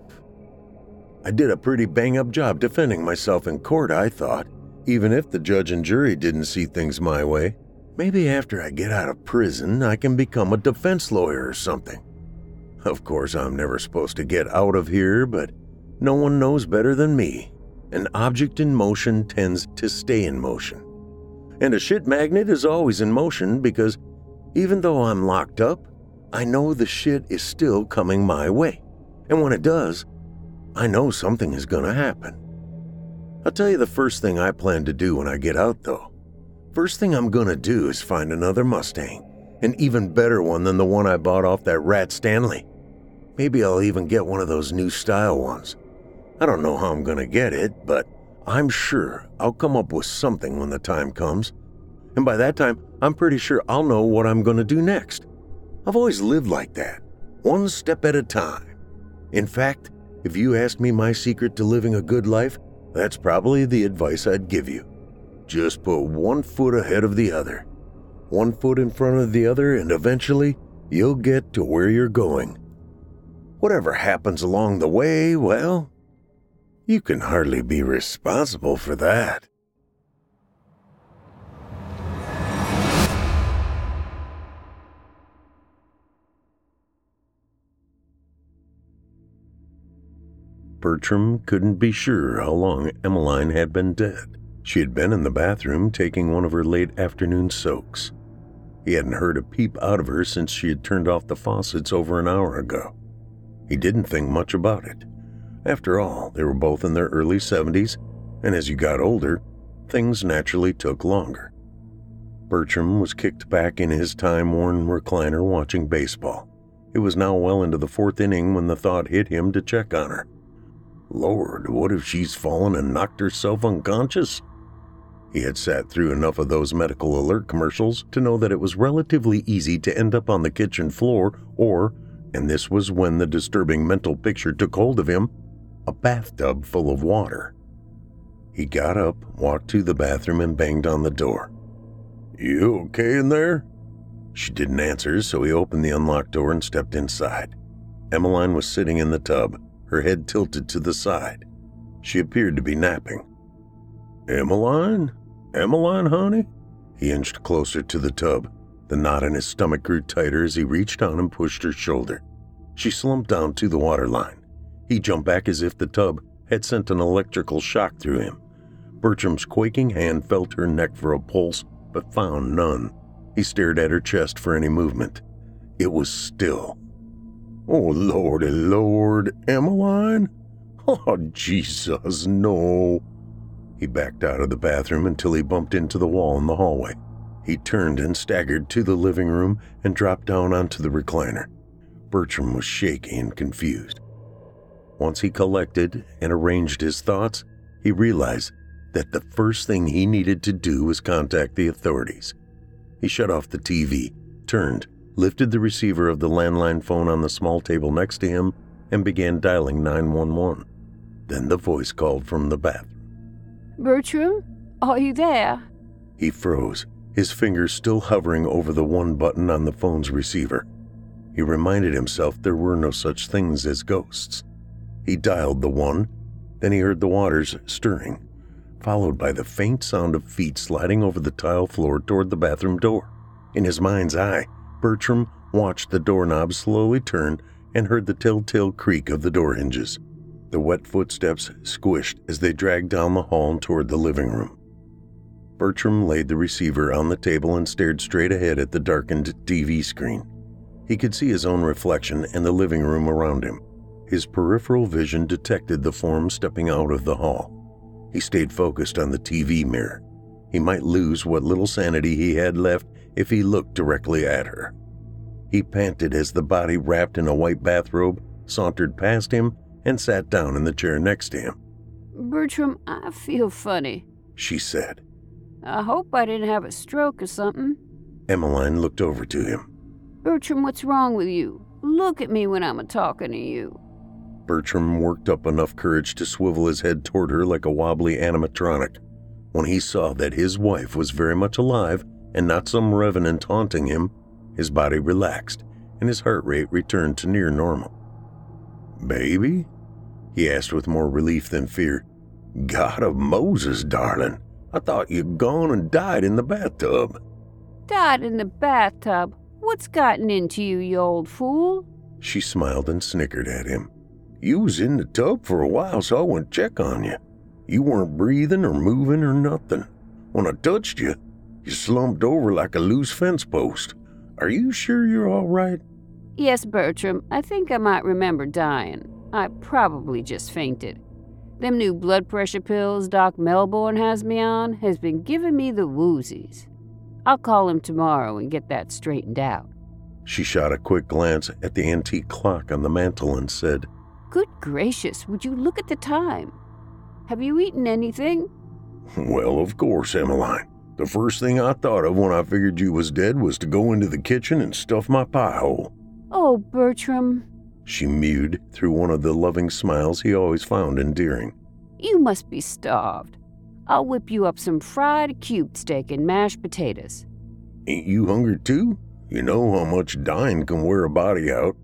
I did a pretty bang up job defending myself in court, I thought, even if the judge and jury didn't see things my way. Maybe after I get out of prison, I can become a defense lawyer or something. Of course, I'm never supposed to get out of here, but no one knows better than me. An object in motion tends to stay in motion. And a shit magnet is always in motion because even though I'm locked up, I know the shit is still coming my way. And when it does, I know something is gonna happen. I'll tell you the first thing I plan to do when I get out, though. First thing I'm gonna do is find another Mustang, an even better one than the one I bought off that rat Stanley. Maybe I'll even get one of those new style ones. I don't know how I'm gonna get it, but I'm sure I'll come up with something when the time comes. And by that time, I'm pretty sure I'll know what I'm gonna do next. I've always lived like that, one step at a time. In fact, if you asked me my secret to living a good life, that's probably the advice I'd give you. Just put one foot ahead of the other, one foot in front of the other, and eventually you'll get to where you're going. Whatever happens along the way, well, you can hardly be responsible for that. Bertram couldn't be sure how long Emmeline had been dead. She had been in the bathroom taking one of her late afternoon soaks. He hadn't heard a peep out of her since she had turned off the faucets over an hour ago. He didn't think much about it. After all, they were both in their early 70s, and as you got older, things naturally took longer. Bertram was kicked back in his time worn recliner watching baseball. It was now well into the fourth inning when the thought hit him to check on her. Lord, what if she's fallen and knocked herself unconscious? He had sat through enough of those medical alert commercials to know that it was relatively easy to end up on the kitchen floor or, and this was when the disturbing mental picture took hold of him, a bathtub full of water. He got up, walked to the bathroom, and banged on the door. You okay in there? She didn't answer, so he opened the unlocked door and stepped inside. Emmeline was sitting in the tub, her head tilted to the side. She appeared to be napping. Emmeline? Emmeline, honey? He inched closer to the tub. The knot in his stomach grew tighter as he reached down and pushed her shoulder. She slumped down to the water line. He jumped back as if the tub had sent an electrical shock through him. Bertram's quaking hand felt her neck for a pulse, but found none. He stared at her chest for any movement. It was still. Oh, Lordy Lord, Emmeline? Oh, Jesus, no. He backed out of the bathroom until he bumped into the wall in the hallway. He turned and staggered to the living room and dropped down onto the recliner. Bertram was shaky and confused. Once he collected and arranged his thoughts, he realized that the first thing he needed to do was contact the authorities. He shut off the TV, turned, lifted the receiver of the landline phone on the small table next to him, and began dialing 911. Then the voice called from the bathroom.
Bertram, are you there?
He froze, his fingers still hovering over the one button on the phone's receiver. He reminded himself there were no such things as ghosts. He dialed the one, then he heard the waters stirring, followed by the faint sound of feet sliding over the tile floor toward the bathroom door. In his mind's eye, Bertram watched the doorknob slowly turn and heard the telltale creak of the door hinges. The wet footsteps squished as they dragged down the hall toward the living room. Bertram laid the receiver on the table and stared straight ahead at the darkened TV screen. He could see his own reflection and the living room around him. His peripheral vision detected the form stepping out of the hall. He stayed focused on the TV mirror. He might lose what little sanity he had left if he looked directly at her. He panted as the body wrapped in a white bathrobe sauntered past him and sat down in the chair next to him.
Bertram, I feel funny,
she said.
I hope I didn't have a stroke or something.
Emmeline looked over to him.
Bertram, what's wrong with you? Look at me when I'm a talking to you.
Bertram worked up enough courage to swivel his head toward her like a wobbly animatronic. When he saw that his wife was very much alive and not some revenant haunting him, his body relaxed and his heart rate returned to near normal. Baby? He asked with more relief than fear. God of Moses, darling, I thought you'd gone and died in the bathtub.
Died in the bathtub? What's gotten into you, you old fool?
She smiled and snickered at him. You was in the tub for a while, so I went check on you. You weren't breathing or moving or nothing. When I touched you, you slumped over like a loose fence post. Are you sure you're all right?
Yes, Bertram, I think I might remember dying. I probably just fainted. Them new blood pressure pills Doc Melbourne has me on has been giving me the woozies. I'll call him tomorrow and get that straightened out.
She shot a quick glance at the antique clock on the mantel and said,
Good gracious, would you look at the time? Have you eaten anything?
Well, of course, Emmeline. The first thing I thought of when I figured you was dead was to go into the kitchen and stuff my pie hole.
Oh, Bertram,
She mewed through one of the loving smiles he always found endearing.
you must be starved. I'll whip you up some fried cube steak and mashed potatoes.
Ain't you hungry too? You know how much dying can wear a body out.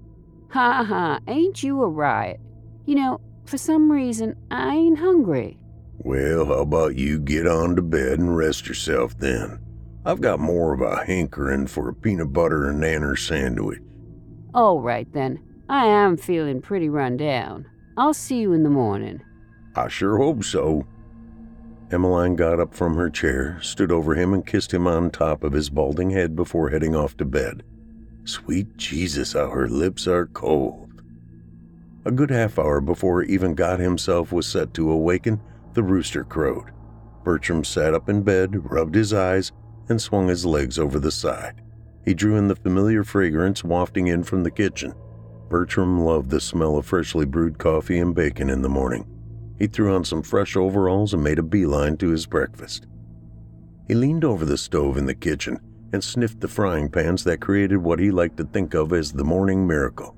Ha ha, ain't you a riot? You know, for some reason, I ain't hungry.
Well, how about you get on to bed and rest yourself then? I've got more of a hankering for a peanut butter and nanner sandwich.
All right then, I am feeling pretty run down. I'll see you in the morning.
I sure hope so. Emmeline got up from her chair, stood over him, and kissed him on top of his balding head before heading off to bed. Sweet Jesus, how her lips are cold. A good half hour before even God himself was set to awaken, the rooster crowed. Bertram sat up in bed, rubbed his eyes, and swung his legs over the side. He drew in the familiar fragrance wafting in from the kitchen. Bertram loved the smell of freshly brewed coffee and bacon in the morning. He threw on some fresh overalls and made a beeline to his breakfast. He leaned over the stove in the kitchen and sniffed the frying pans that created what he liked to think of as the morning miracle.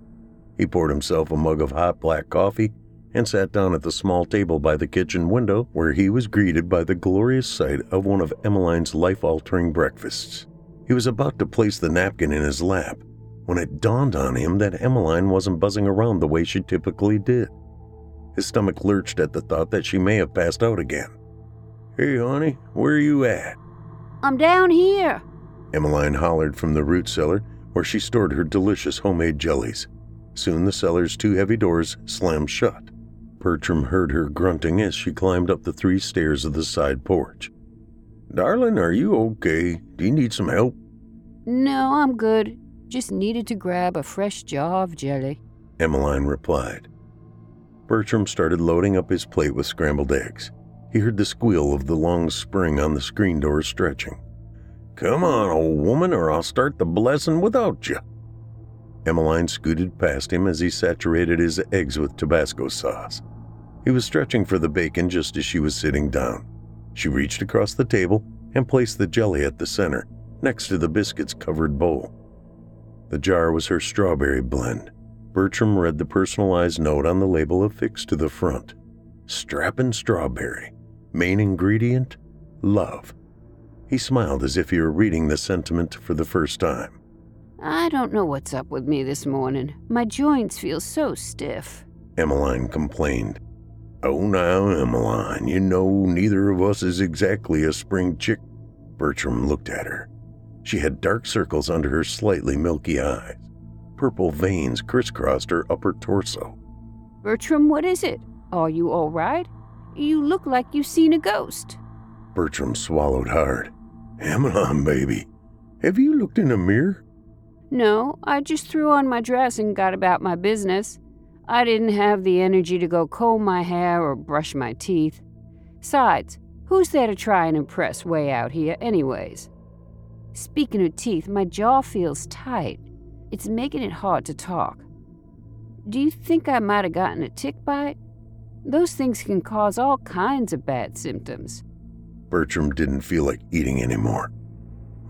He poured himself a mug of hot black coffee and sat down at the small table by the kitchen window where he was greeted by the glorious sight of one of Emmeline's life altering breakfasts. He was about to place the napkin in his lap when it dawned on him that Emmeline wasn't buzzing around the way she typically did. His stomach lurched at the thought that she may have passed out again. Hey, honey, where are you at?
I'm down here.
Emmeline hollered from the root cellar where she stored her delicious homemade jellies. Soon the cellar's two heavy doors slammed shut. Bertram heard her grunting as she climbed up the three stairs of the side porch. Darling, are you okay? Do you need some help?
No, I'm good. Just needed to grab a fresh jar of jelly.
Emmeline replied. Bertram started loading up his plate with scrambled eggs. He heard the squeal of the long spring on the screen door stretching. Come on, old woman, or I'll start the blessing without you. Emmeline scooted past him as he saturated his eggs with Tabasco sauce. He was stretching for the bacon just as she was sitting down. She reached across the table and placed the jelly at the center, next to the biscuits covered bowl. The jar was her strawberry blend. Bertram read the personalized note on the label affixed to the front Strappin' Strawberry. Main ingredient love. He smiled as if he were reading the sentiment for the first time.
I don't know what's up with me this morning. My joints feel so stiff.
Emmeline complained. Oh, now, Emmeline, you know neither of us is exactly a spring chick. Bertram looked at her. She had dark circles under her slightly milky eyes. Purple veins crisscrossed her upper torso.
Bertram, what is it? Are you all right? You look like you've seen a ghost.
Bertram swallowed hard. Emmeline, baby, have you looked in a mirror?
No, I just threw on my dress and got about my business. I didn't have the energy to go comb my hair or brush my teeth. Sides, who's there to try and impress way out here, anyways? Speaking of teeth, my jaw feels tight. It's making it hard to talk. Do you think I might have gotten a tick bite? Those things can cause all kinds of bad symptoms.
Bertram didn't feel like eating anymore.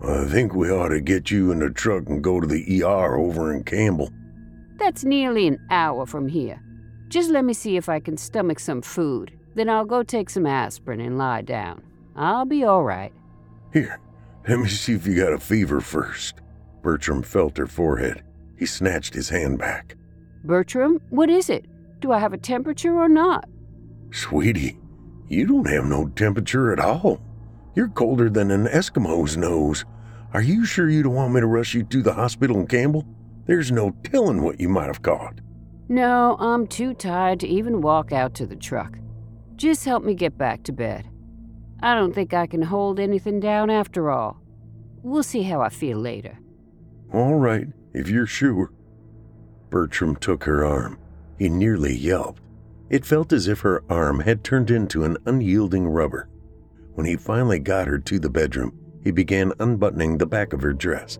I think we ought to get you in the truck and go to the ER over in Campbell.
That's nearly an hour from here. Just let me see if I can stomach some food. Then I'll go take some aspirin and lie down. I'll be all right.
Here, let me see if you got a fever first. Bertram felt her forehead. He snatched his hand back.
Bertram, what is it? Do I have a temperature or not?
Sweetie, you don't have no temperature at all. You're colder than an Eskimo's nose. Are you sure you don't want me to rush you to the hospital in Campbell? There's no telling what you might have caught.
No, I'm too tired to even walk out to the truck. Just help me get back to bed. I don't think I can hold anything down after all. We'll see how I feel later.
All right, if you're sure. Bertram took her arm. He nearly yelped. It felt as if her arm had turned into an unyielding rubber. When he finally got her to the bedroom, he began unbuttoning the back of her dress.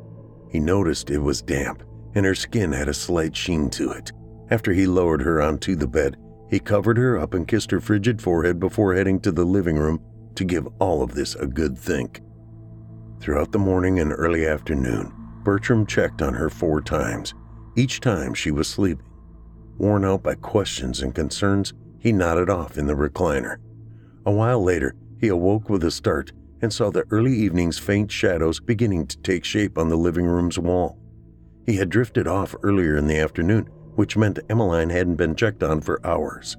He noticed it was damp, and her skin had a slight sheen to it. After he lowered her onto the bed, he covered her up and kissed her frigid forehead before heading to the living room to give all of this a good think. Throughout the morning and early afternoon, Bertram checked on her four times. Each time she was sleeping. Worn out by questions and concerns, he nodded off in the recliner. A while later, he awoke with a start and saw the early evening's faint shadows beginning to take shape on the living room's wall. He had drifted off earlier in the afternoon, which meant Emmeline hadn't been checked on for hours.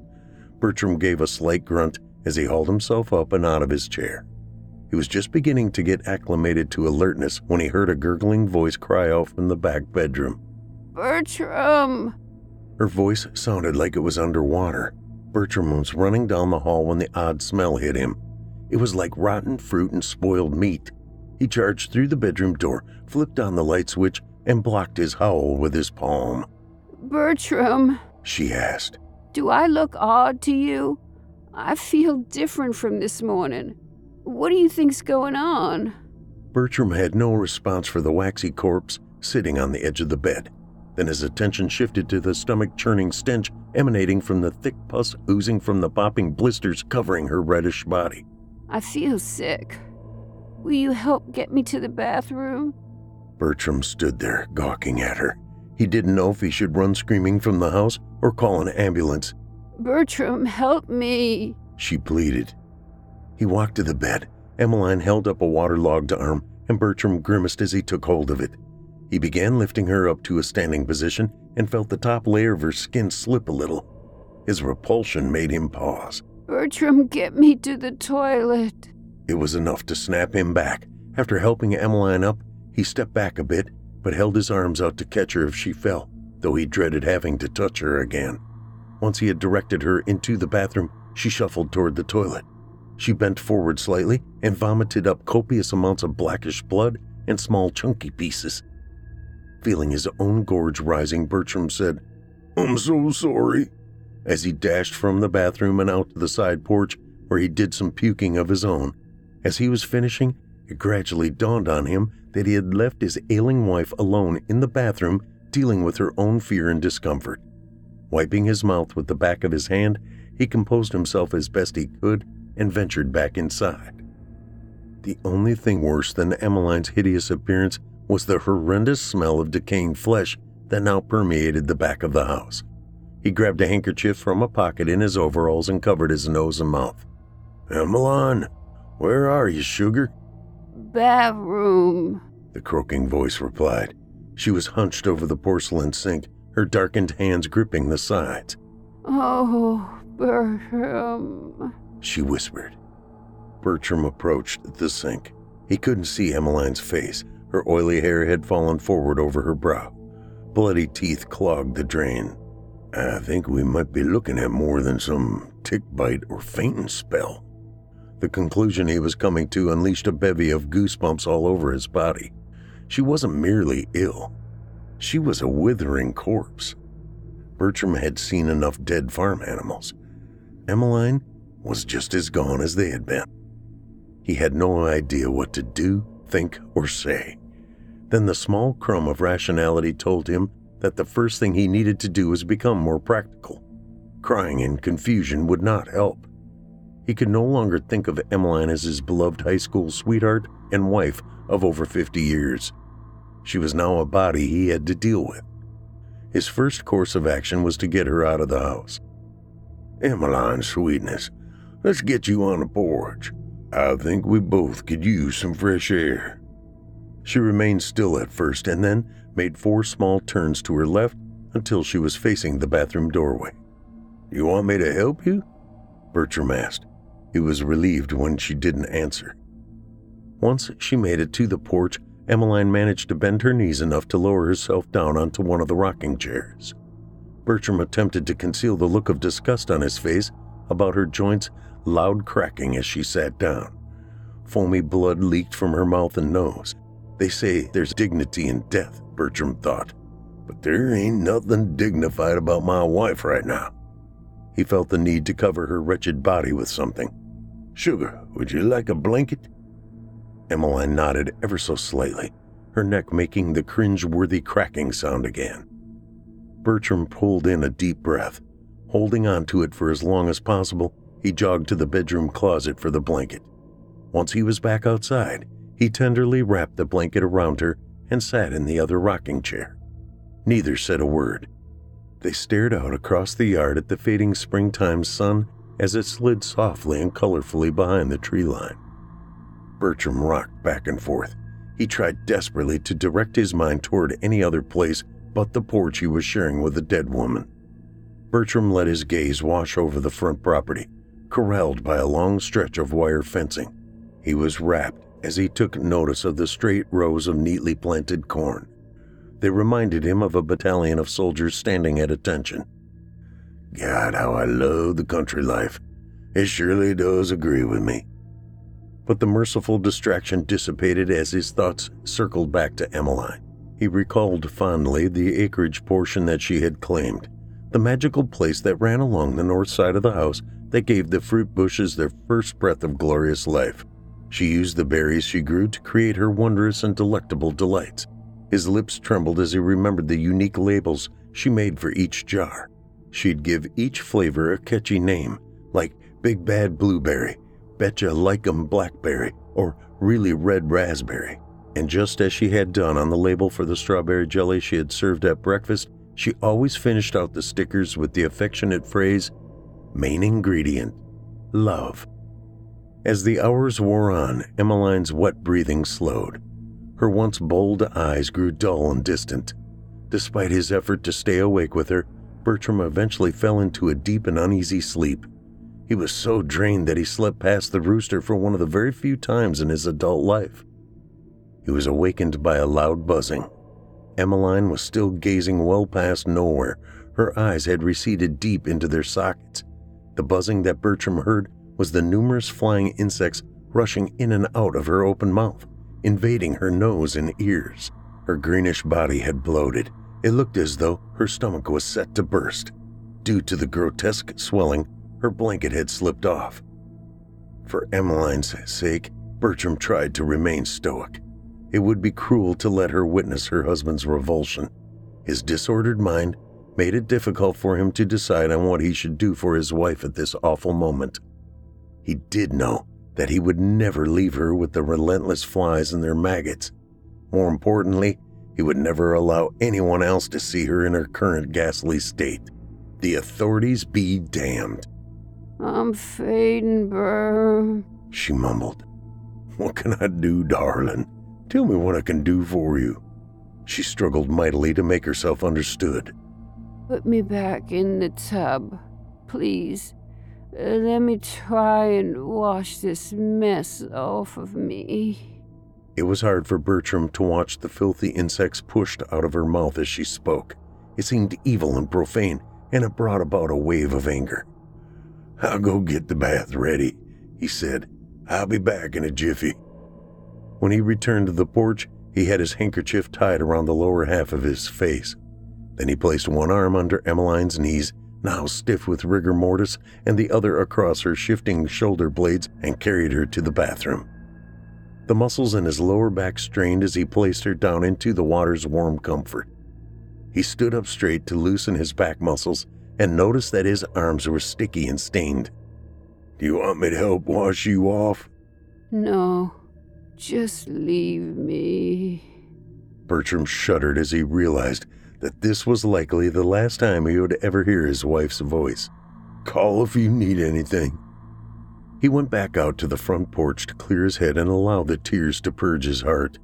Bertram gave a slight grunt as he hauled himself up and out of his chair. He was just beginning to get acclimated to alertness when he heard a gurgling voice cry out from the back bedroom.
Bertram!
Her voice sounded like it was underwater. Bertram was running down the hall when the odd smell hit him. It was like rotten fruit and spoiled meat. He charged through the bedroom door, flipped on the light switch, and blocked his howl with his palm.
Bertram,
She asked.
do I look odd to you? I feel different from this morning. What do you think's going on?
Bertram had no response for the waxy corpse sitting on the edge of the bed. Then his attention shifted to the stomach churning stench emanating from the thick pus oozing from the popping blisters covering her reddish body.
I feel sick. Will you help get me to the bathroom?
Bertram stood there, gawking at her. He didn't know if he should run screaming from the house or call an ambulance.
Bertram, help me.
She pleaded. He walked to the bed. Emmeline held up a waterlogged arm, and Bertram grimaced as he took hold of it. He began lifting her up to a standing position and felt the top layer of her skin slip a little. His repulsion made him pause.
Bertram, get me to the toilet.
It was enough to snap him back. After helping Emmeline up, he stepped back a bit, but held his arms out to catch her if she fell, though he dreaded having to touch her again. Once he had directed her into the bathroom, she shuffled toward the toilet. She bent forward slightly and vomited up copious amounts of blackish blood and small chunky pieces. Feeling his own gorge rising, Bertram said, I'm so sorry, as he dashed from the bathroom and out to the side porch where he did some puking of his own. As he was finishing, it gradually dawned on him that he had left his ailing wife alone in the bathroom dealing with her own fear and discomfort. Wiping his mouth with the back of his hand, he composed himself as best he could and ventured back inside. The only thing worse than Emmeline's hideous appearance was the horrendous smell of decaying flesh that now permeated the back of the house. He grabbed a handkerchief from a pocket in his overalls and covered his nose and mouth. Emmeline, where are you, sugar?
Bathroom.
The croaking voice replied. She was hunched over the porcelain sink, her darkened hands gripping the sides.
Oh, Bertram.
She whispered. Bertram approached the sink. He couldn't see Emmeline's face. Her oily hair had fallen forward over her brow. Bloody teeth clogged the drain. I think we might be looking at more than some tick bite or fainting spell. The conclusion he was coming to unleashed a bevy of goosebumps all over his body. She wasn't merely ill, she was a withering corpse. Bertram had seen enough dead farm animals. Emmeline was just as gone as they had been. He had no idea what to do, think, or say. Then the small crumb of rationality told him that the first thing he needed to do was become more practical. Crying in confusion would not help. He could no longer think of Emmeline as his beloved high school sweetheart and wife of over 50 years. She was now a body he had to deal with. His first course of action was to get her out of the house. Emmeline, sweetness, let's get you on the porch. I think we both could use some fresh air. She remained still at first and then made four small turns to her left until she was facing the bathroom doorway. You want me to help you? Bertram asked. He was relieved when she didn't answer. Once she made it to the porch, Emmeline managed to bend her knees enough to lower herself down onto one of the rocking chairs. Bertram attempted to conceal the look of disgust on his face about her joints loud cracking as she sat down. Foamy blood leaked from her mouth and nose. They say there's dignity in death, Bertram thought. But there ain't nothing dignified about my wife right now. He felt the need to cover her wretched body with something. Sugar, would you like a blanket? Emmeline nodded ever so slightly, her neck making the cringe-worthy cracking sound again. Bertram pulled in a deep breath. Holding on to it for as long as possible, he jogged to the bedroom closet for the blanket. Once he was back outside, he tenderly wrapped the blanket around her and sat in the other rocking chair. Neither said a word. They stared out across the yard at the fading springtime sun as it slid softly and colorfully behind the tree line. Bertram rocked back and forth. He tried desperately to direct his mind toward any other place but the porch he was sharing with the dead woman. Bertram let his gaze wash over the front property, corralled by a long stretch of wire fencing. He was rapt as he took notice of the straight rows of neatly planted corn. They reminded him of a battalion of soldiers standing at attention. God, how I love the country life. It surely does agree with me. But the merciful distraction dissipated as his thoughts circled back to Emmeline. He recalled fondly the acreage portion that she had claimed, the magical place that ran along the north side of the house that gave the fruit bushes their first breath of glorious life. She used the berries she grew to create her wondrous and delectable delights. His lips trembled as he remembered the unique labels she made for each jar. She'd give each flavor a catchy name, like Big Bad Blueberry, Betcha like 'em blackberry or really red raspberry. And just as she had done on the label for the strawberry jelly she had served at breakfast, she always finished out the stickers with the affectionate phrase, main ingredient, love. As the hours wore on, Emmeline's wet breathing slowed. Her once bold eyes grew dull and distant. Despite his effort to stay awake with her, Bertram eventually fell into a deep and uneasy sleep. He was so drained that he slept past the rooster for one of the very few times in his adult life. He was awakened by a loud buzzing. Emmeline was still gazing well past nowhere. Her eyes had receded deep into their sockets. The buzzing that Bertram heard was the numerous flying insects rushing in and out of her open mouth, invading her nose and ears. Her greenish body had bloated. It looked as though her stomach was set to burst. Due to the grotesque swelling, her blanket had slipped off. For Emmeline's sake, Bertram tried to remain stoic. It would be cruel to let her witness her husband's revulsion. His disordered mind made it difficult for him to decide on what he should do for his wife at this awful moment. He did know that he would never leave her with the relentless flies and their maggots. More importantly, he would never allow anyone else to see her in her current ghastly state. The authorities be damned.
I'm fading, Burr.
She mumbled. What can I do, darling? Tell me what I can do for you. She struggled mightily to make herself understood.
Put me back in the tub, please. Uh, let me try and wash this mess off of me.
It was hard for Bertram to watch the filthy insects pushed out of her mouth as she spoke. It seemed evil and profane, and it brought about a wave of anger. I'll go get the bath ready, he said. I'll be back in a jiffy. When he returned to the porch, he had his handkerchief tied around the lower half of his face. Then he placed one arm under Emmeline's knees, now stiff with rigor mortis, and the other across her shifting shoulder blades, and carried her to the bathroom. The muscles in his lower back strained as he placed her down into the water's warm comfort. He stood up straight to loosen his back muscles and noticed that his arms were sticky and stained. Do you want me to help wash you off?
No, just leave me.
Bertram shuddered as he realized that this was likely the last time he would ever hear his wife's voice. Call if you need anything. He went back out to the front porch to clear his head and allow the tears to purge his heart.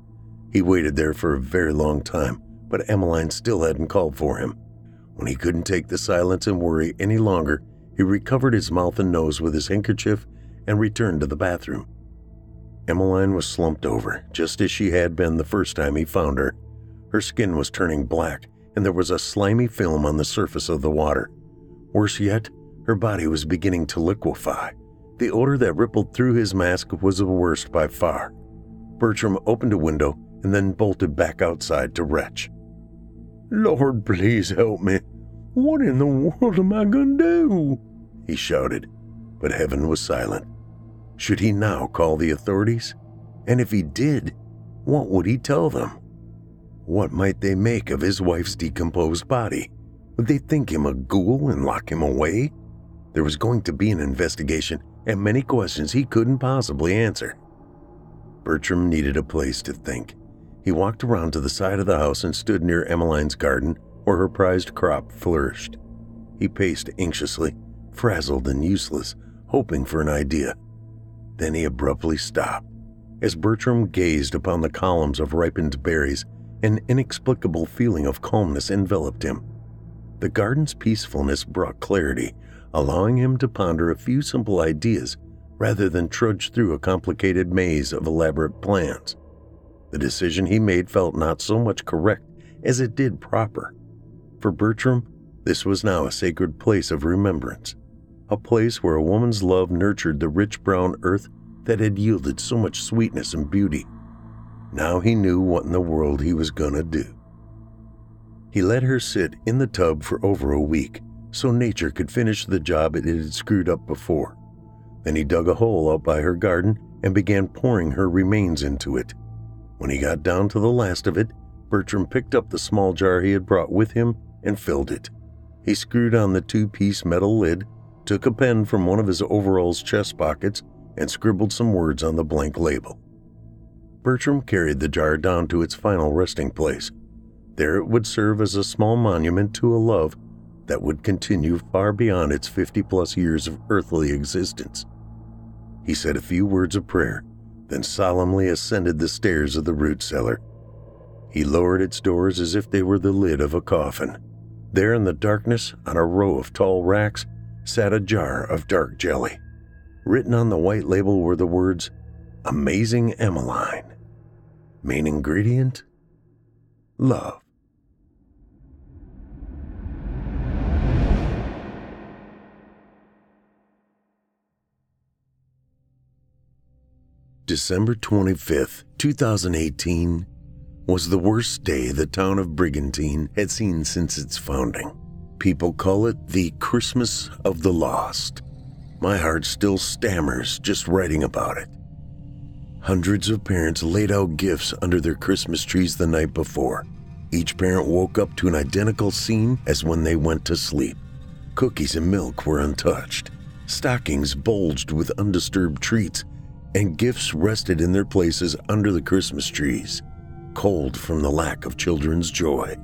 He waited there for a very long time, but Emmeline still hadn't called for him. When he couldn't take the silence and worry any longer, he recovered his mouth and nose with his handkerchief and returned to the bathroom. Emmeline was slumped over, just as she had been the first time he found her. Her skin was turning black, and there was a slimy film on the surface of the water. Worse yet, her body was beginning to liquefy. The odor that rippled through his mask was the worst by far. Bertram opened a window and then bolted back outside to retch. Lord, please help me. What in the world am I going to do? He shouted, but heaven was silent. Should he now call the authorities? And if he did, what would he tell them? What might they make of his wife's decomposed body? Would they think him a ghoul and lock him away? There was going to be an investigation and many questions he couldn't possibly answer. Bertram needed a place to think. He walked around to the side of the house and stood near Emmeline's garden where her prized crop flourished. He paced anxiously, frazzled and useless, hoping for an idea. Then he abruptly stopped. As Bertram gazed upon the columns of ripened berries, an inexplicable feeling of calmness enveloped him. The garden's peacefulness brought clarity, allowing him to ponder a few simple ideas rather than trudge through a complicated maze of elaborate plans. The decision he made felt not so much correct as it did proper. For Bertram, this was now a sacred place of remembrance a place where a woman's love nurtured the rich brown earth that had yielded so much sweetness and beauty. Now he knew what in the world he was gonna do. He let her sit in the tub for over a week so nature could finish the job it had screwed up before. Then he dug a hole out by her garden and began pouring her remains into it. When he got down to the last of it, Bertram picked up the small jar he had brought with him and filled it. He screwed on the two piece metal lid took a pen from one of his overalls chest pockets, and scribbled some words on the blank label. Bertram carried the jar down to its final resting place. There it would serve as a small monument to a love that would continue far beyond its 50 plus years of earthly existence. He said a few words of prayer, then solemnly ascended the stairs of the root cellar. He lowered its doors as if they were the lid of a coffin. There in the darkness, on a row of tall racks, sat a jar of dark jelly. Written on the white label were the words, Amazing Emmeline. Main ingredient? Love. December 25th, 2018, was the worst day the town of Brigantine had seen since its founding. People call it the Christmas of the Lost. My heart still stammers just writing about it. Hundreds of parents laid out gifts under their Christmas trees the night before. Each parent woke up to an identical scene as when they went to sleep. Cookies and milk were untouched, stockings bulged with undisturbed treats, and gifts rested in their places under the Christmas trees, cold from the lack of children's joy.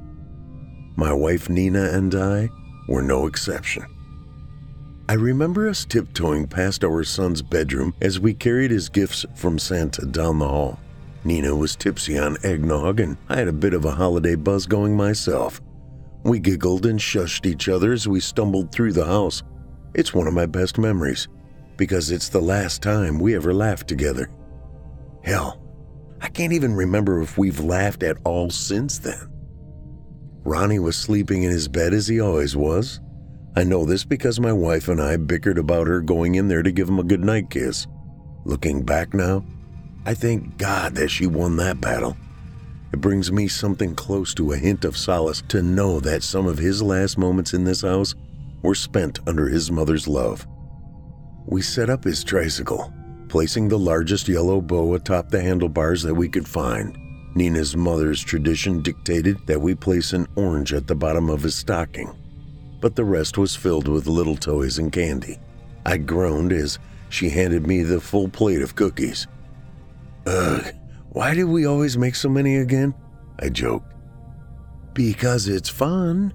My wife Nina and I were no exception. I remember us tiptoeing past our son's bedroom as we carried his gifts from Santa down the hall. Nina was tipsy on eggnog, and I had a bit of a holiday buzz going myself. We giggled and shushed each other as we stumbled through the house. It's one of my best memories, because it's the last time we ever laughed together. Hell, I can't even remember if we've laughed at all since then. Ronnie was sleeping in his bed as he always was. I know this because my wife and I bickered about her going in there to give him a goodnight kiss. Looking back now, I thank God that she won that battle. It brings me something close to a hint of solace to know that some of his last moments in this house were spent under his mother's love. We set up his tricycle, placing the largest yellow bow atop the handlebars that we could find. Nina's mother's tradition dictated that we place an orange at the bottom of his stocking, but the rest was filled with little toys and candy. I groaned as she handed me the full plate of cookies. Ugh, why do we always make so many again? I joked. Because it's fun.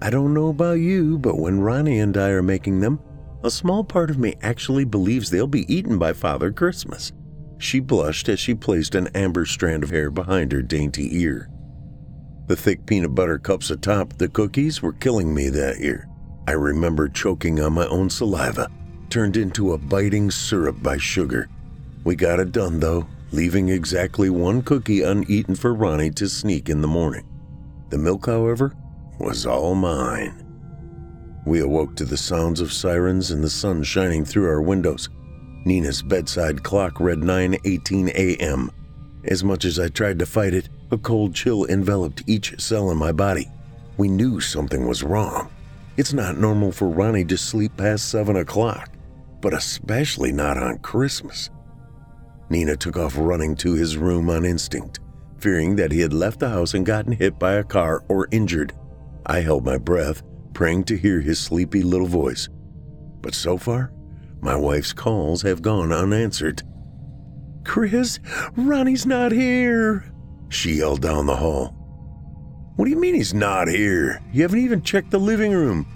I don't know about you, but when Ronnie and I are making them, a small part of me actually believes they'll be eaten by Father Christmas. She blushed as she placed an amber strand of hair behind her dainty ear. The thick peanut butter cups atop the cookies were killing me that year. I remember choking on my own saliva, turned into a biting syrup by sugar. We got it done, though, leaving exactly one cookie uneaten for Ronnie to sneak in the morning. The milk, however, was all mine. We awoke to the sounds of sirens and the sun shining through our windows. Nina's bedside clock read 9:18 a.m. As much as I tried to fight it, a cold chill enveloped each cell in my body. We knew something was wrong. It's not normal for Ronnie to sleep past 7 o'clock, but especially not on Christmas. Nina took off running to his room on instinct, fearing that he had left the house and gotten hit by a car or injured. I held my breath, praying to hear his sleepy little voice. But so far, my wife's calls have gone unanswered. Chris, Ronnie's not here, she yelled down the hall. What do you mean he's not here? You haven't even checked the living room.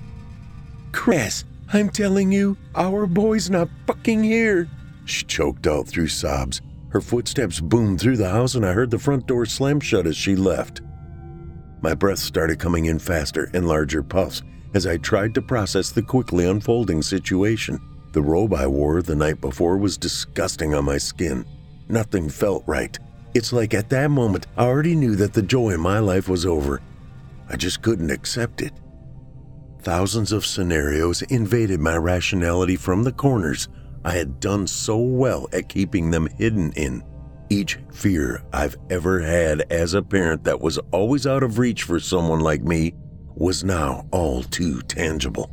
Chris, I'm telling you, our boy's not fucking here. She choked out through sobs. Her footsteps boomed through the house, and I heard the front door slam shut as she left. My breath started coming in faster and larger puffs as I tried to process the quickly unfolding situation. The robe I wore the night before was disgusting on my skin. Nothing felt right. It's like at that moment, I already knew that the joy in my life was over. I just couldn't accept it. Thousands of scenarios invaded my rationality from the corners I had done so well at keeping them hidden in. Each fear I've ever had as a parent that was always out of reach for someone like me was now all too tangible.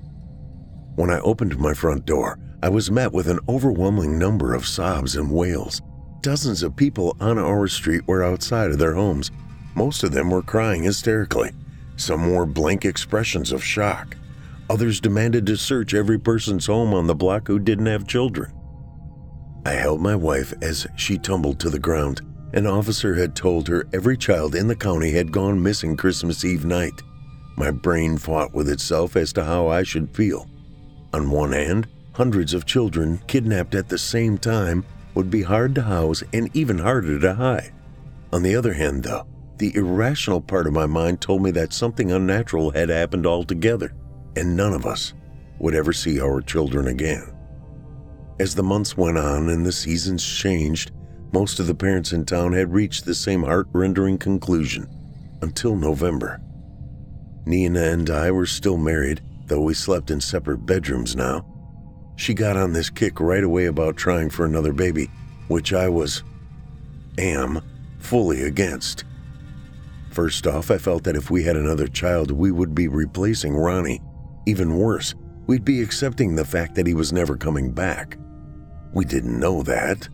When I opened my front door, I was met with an overwhelming number of sobs and wails. Dozens of people on our street were outside of their homes. Most of them were crying hysterically. Some wore blank expressions of shock. Others demanded to search every person's home on the block who didn't have children. I held my wife as she tumbled to the ground. An officer had told her every child in the county had gone missing Christmas Eve night. My brain fought with itself as to how I should feel. On one hand, hundreds of children kidnapped at the same time would be hard to house and even harder to hide. On the other hand, though, the irrational part of my mind told me that something unnatural had happened altogether and none of us would ever see our children again. As the months went on and the seasons changed, most of the parents in town had reached the same heart rendering conclusion until November. Nina and I were still married, though we slept in separate bedrooms now. She got on this kick right away about trying for another baby, which I was, am, fully against. First off, I felt that if we had another child, we would be replacing Ronnie. Even worse, we'd be accepting the fact that he was never coming back. We didn't know that.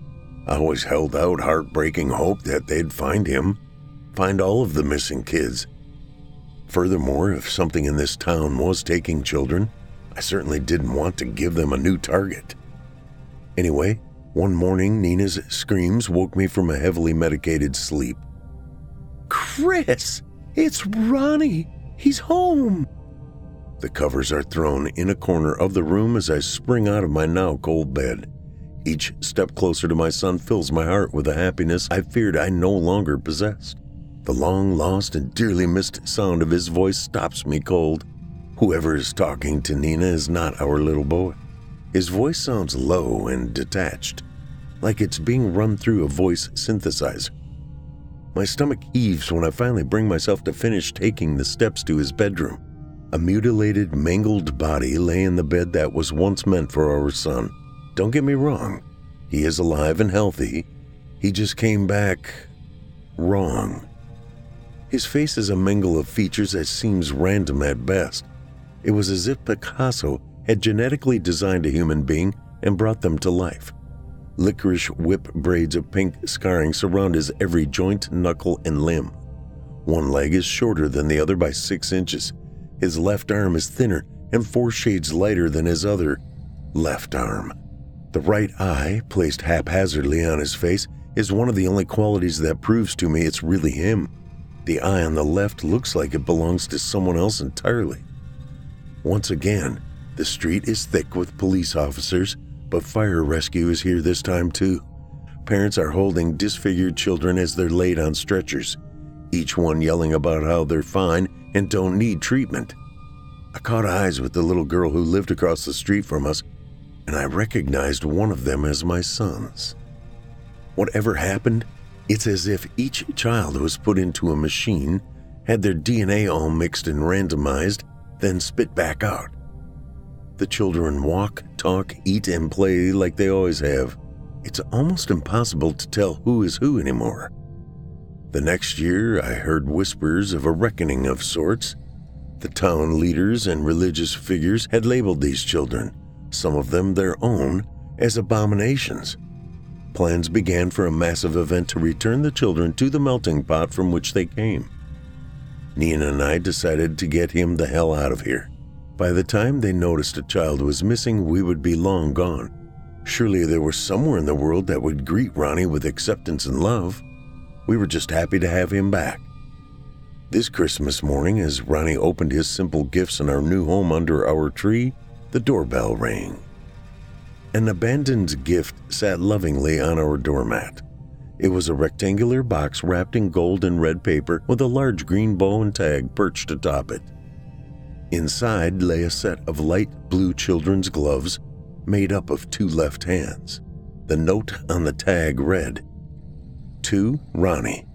I always held out heartbreaking hope that they'd find him, find all of the missing kids. Furthermore, if something in this town was taking children, I certainly didn't want to give them a new target. Anyway, one morning, Nina's screams woke me from a heavily medicated sleep. Chris, it's Ronnie. He's home. The covers are thrown in a corner of the room as I spring out of my now cold bed. Each step closer to my son fills my heart with a happiness I feared I no longer possessed. The long lost and dearly missed sound of his voice stops me cold. Whoever is talking to Nina is not our little boy. His voice sounds low and detached, like it's being run through a voice synthesizer. My stomach heaves when I finally bring myself to finish taking the steps to his bedroom. A mutilated, mangled body lay in the bed that was once meant for our son. Don't get me wrong, he is alive and healthy. He just came back wrong. His face is a mingle of features that seems random at best. It was as if Picasso had genetically designed a human being and brought them to life. Licorice whip braids of pink scarring surround his every joint, knuckle, and limb. One leg is shorter than the other by six inches, his left arm is thinner and four shades lighter than his other left arm. The right eye, placed haphazardly on his face, is one of the only qualities that proves to me it's really him. The eye on the left looks like it belongs to someone else entirely. Once again, the street is thick with police officers, but fire rescue is here this time too. Parents are holding disfigured children as they're laid on stretchers, each one yelling about how they're fine and don't need treatment. I caught eyes with the little girl who lived across the street from us, and I recognized one of them as my son's. Whatever happened, it's as if each child was put into a machine, had their DNA all mixed and randomized, then spit back out. The children walk, talk, eat, and play like they always have. It's almost impossible to tell who is who anymore. The next year, I heard whispers of a reckoning of sorts. The town leaders and religious figures had labeled these children, some of them their own, as abominations. Plans began for a massive event to return the children to the melting pot from which they came. Nina and I decided to get him the hell out of here. By the time they noticed a child was missing, we would be long gone. Surely there was somewhere in the world that would greet Ronnie with acceptance and love. We were just happy to have him back. This Christmas morning, as Ronnie opened his simple gifts in our new home under our tree, the doorbell rang. An abandoned gift sat lovingly on our doormat. It was a rectangular box wrapped in gold and red paper with a large green bow and tag perched atop it. Inside lay a set of light blue children's gloves made up of two left hands. The note on the tag read To Ronnie,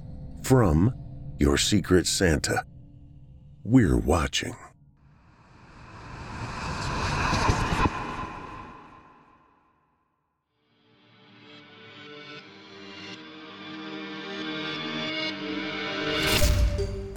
from your secret Santa. We're watching.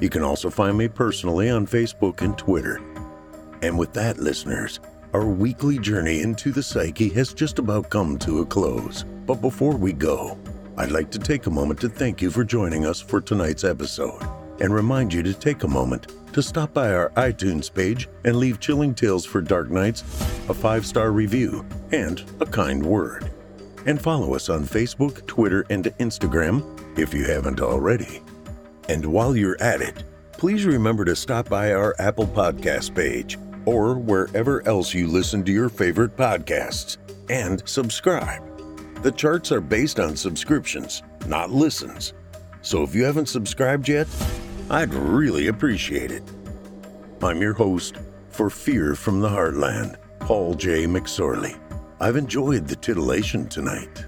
You can also find me personally on Facebook and Twitter. And with that, listeners, our weekly journey into the psyche has just about come to a close. But before we go, I'd like to take a moment to thank you for joining us for tonight's episode and remind you to take a moment to stop by our iTunes page and leave Chilling Tales for Dark Nights a five star review and a kind word. And follow us on Facebook, Twitter, and Instagram if you haven't already. And while you're at it, please remember to stop by our Apple Podcast page or wherever else you listen to your favorite podcasts and subscribe. The charts are based on subscriptions, not listens. So if you haven't subscribed yet, I'd really appreciate it. I'm your host for Fear from the Heartland, Paul J. McSorley. I've enjoyed the titillation tonight.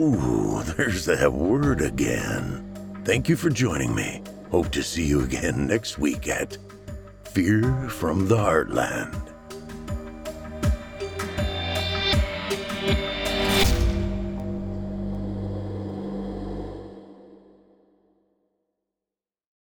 Ooh, there's that word again. Thank you for joining me. Hope to see you again next week at Fear from the Heartland.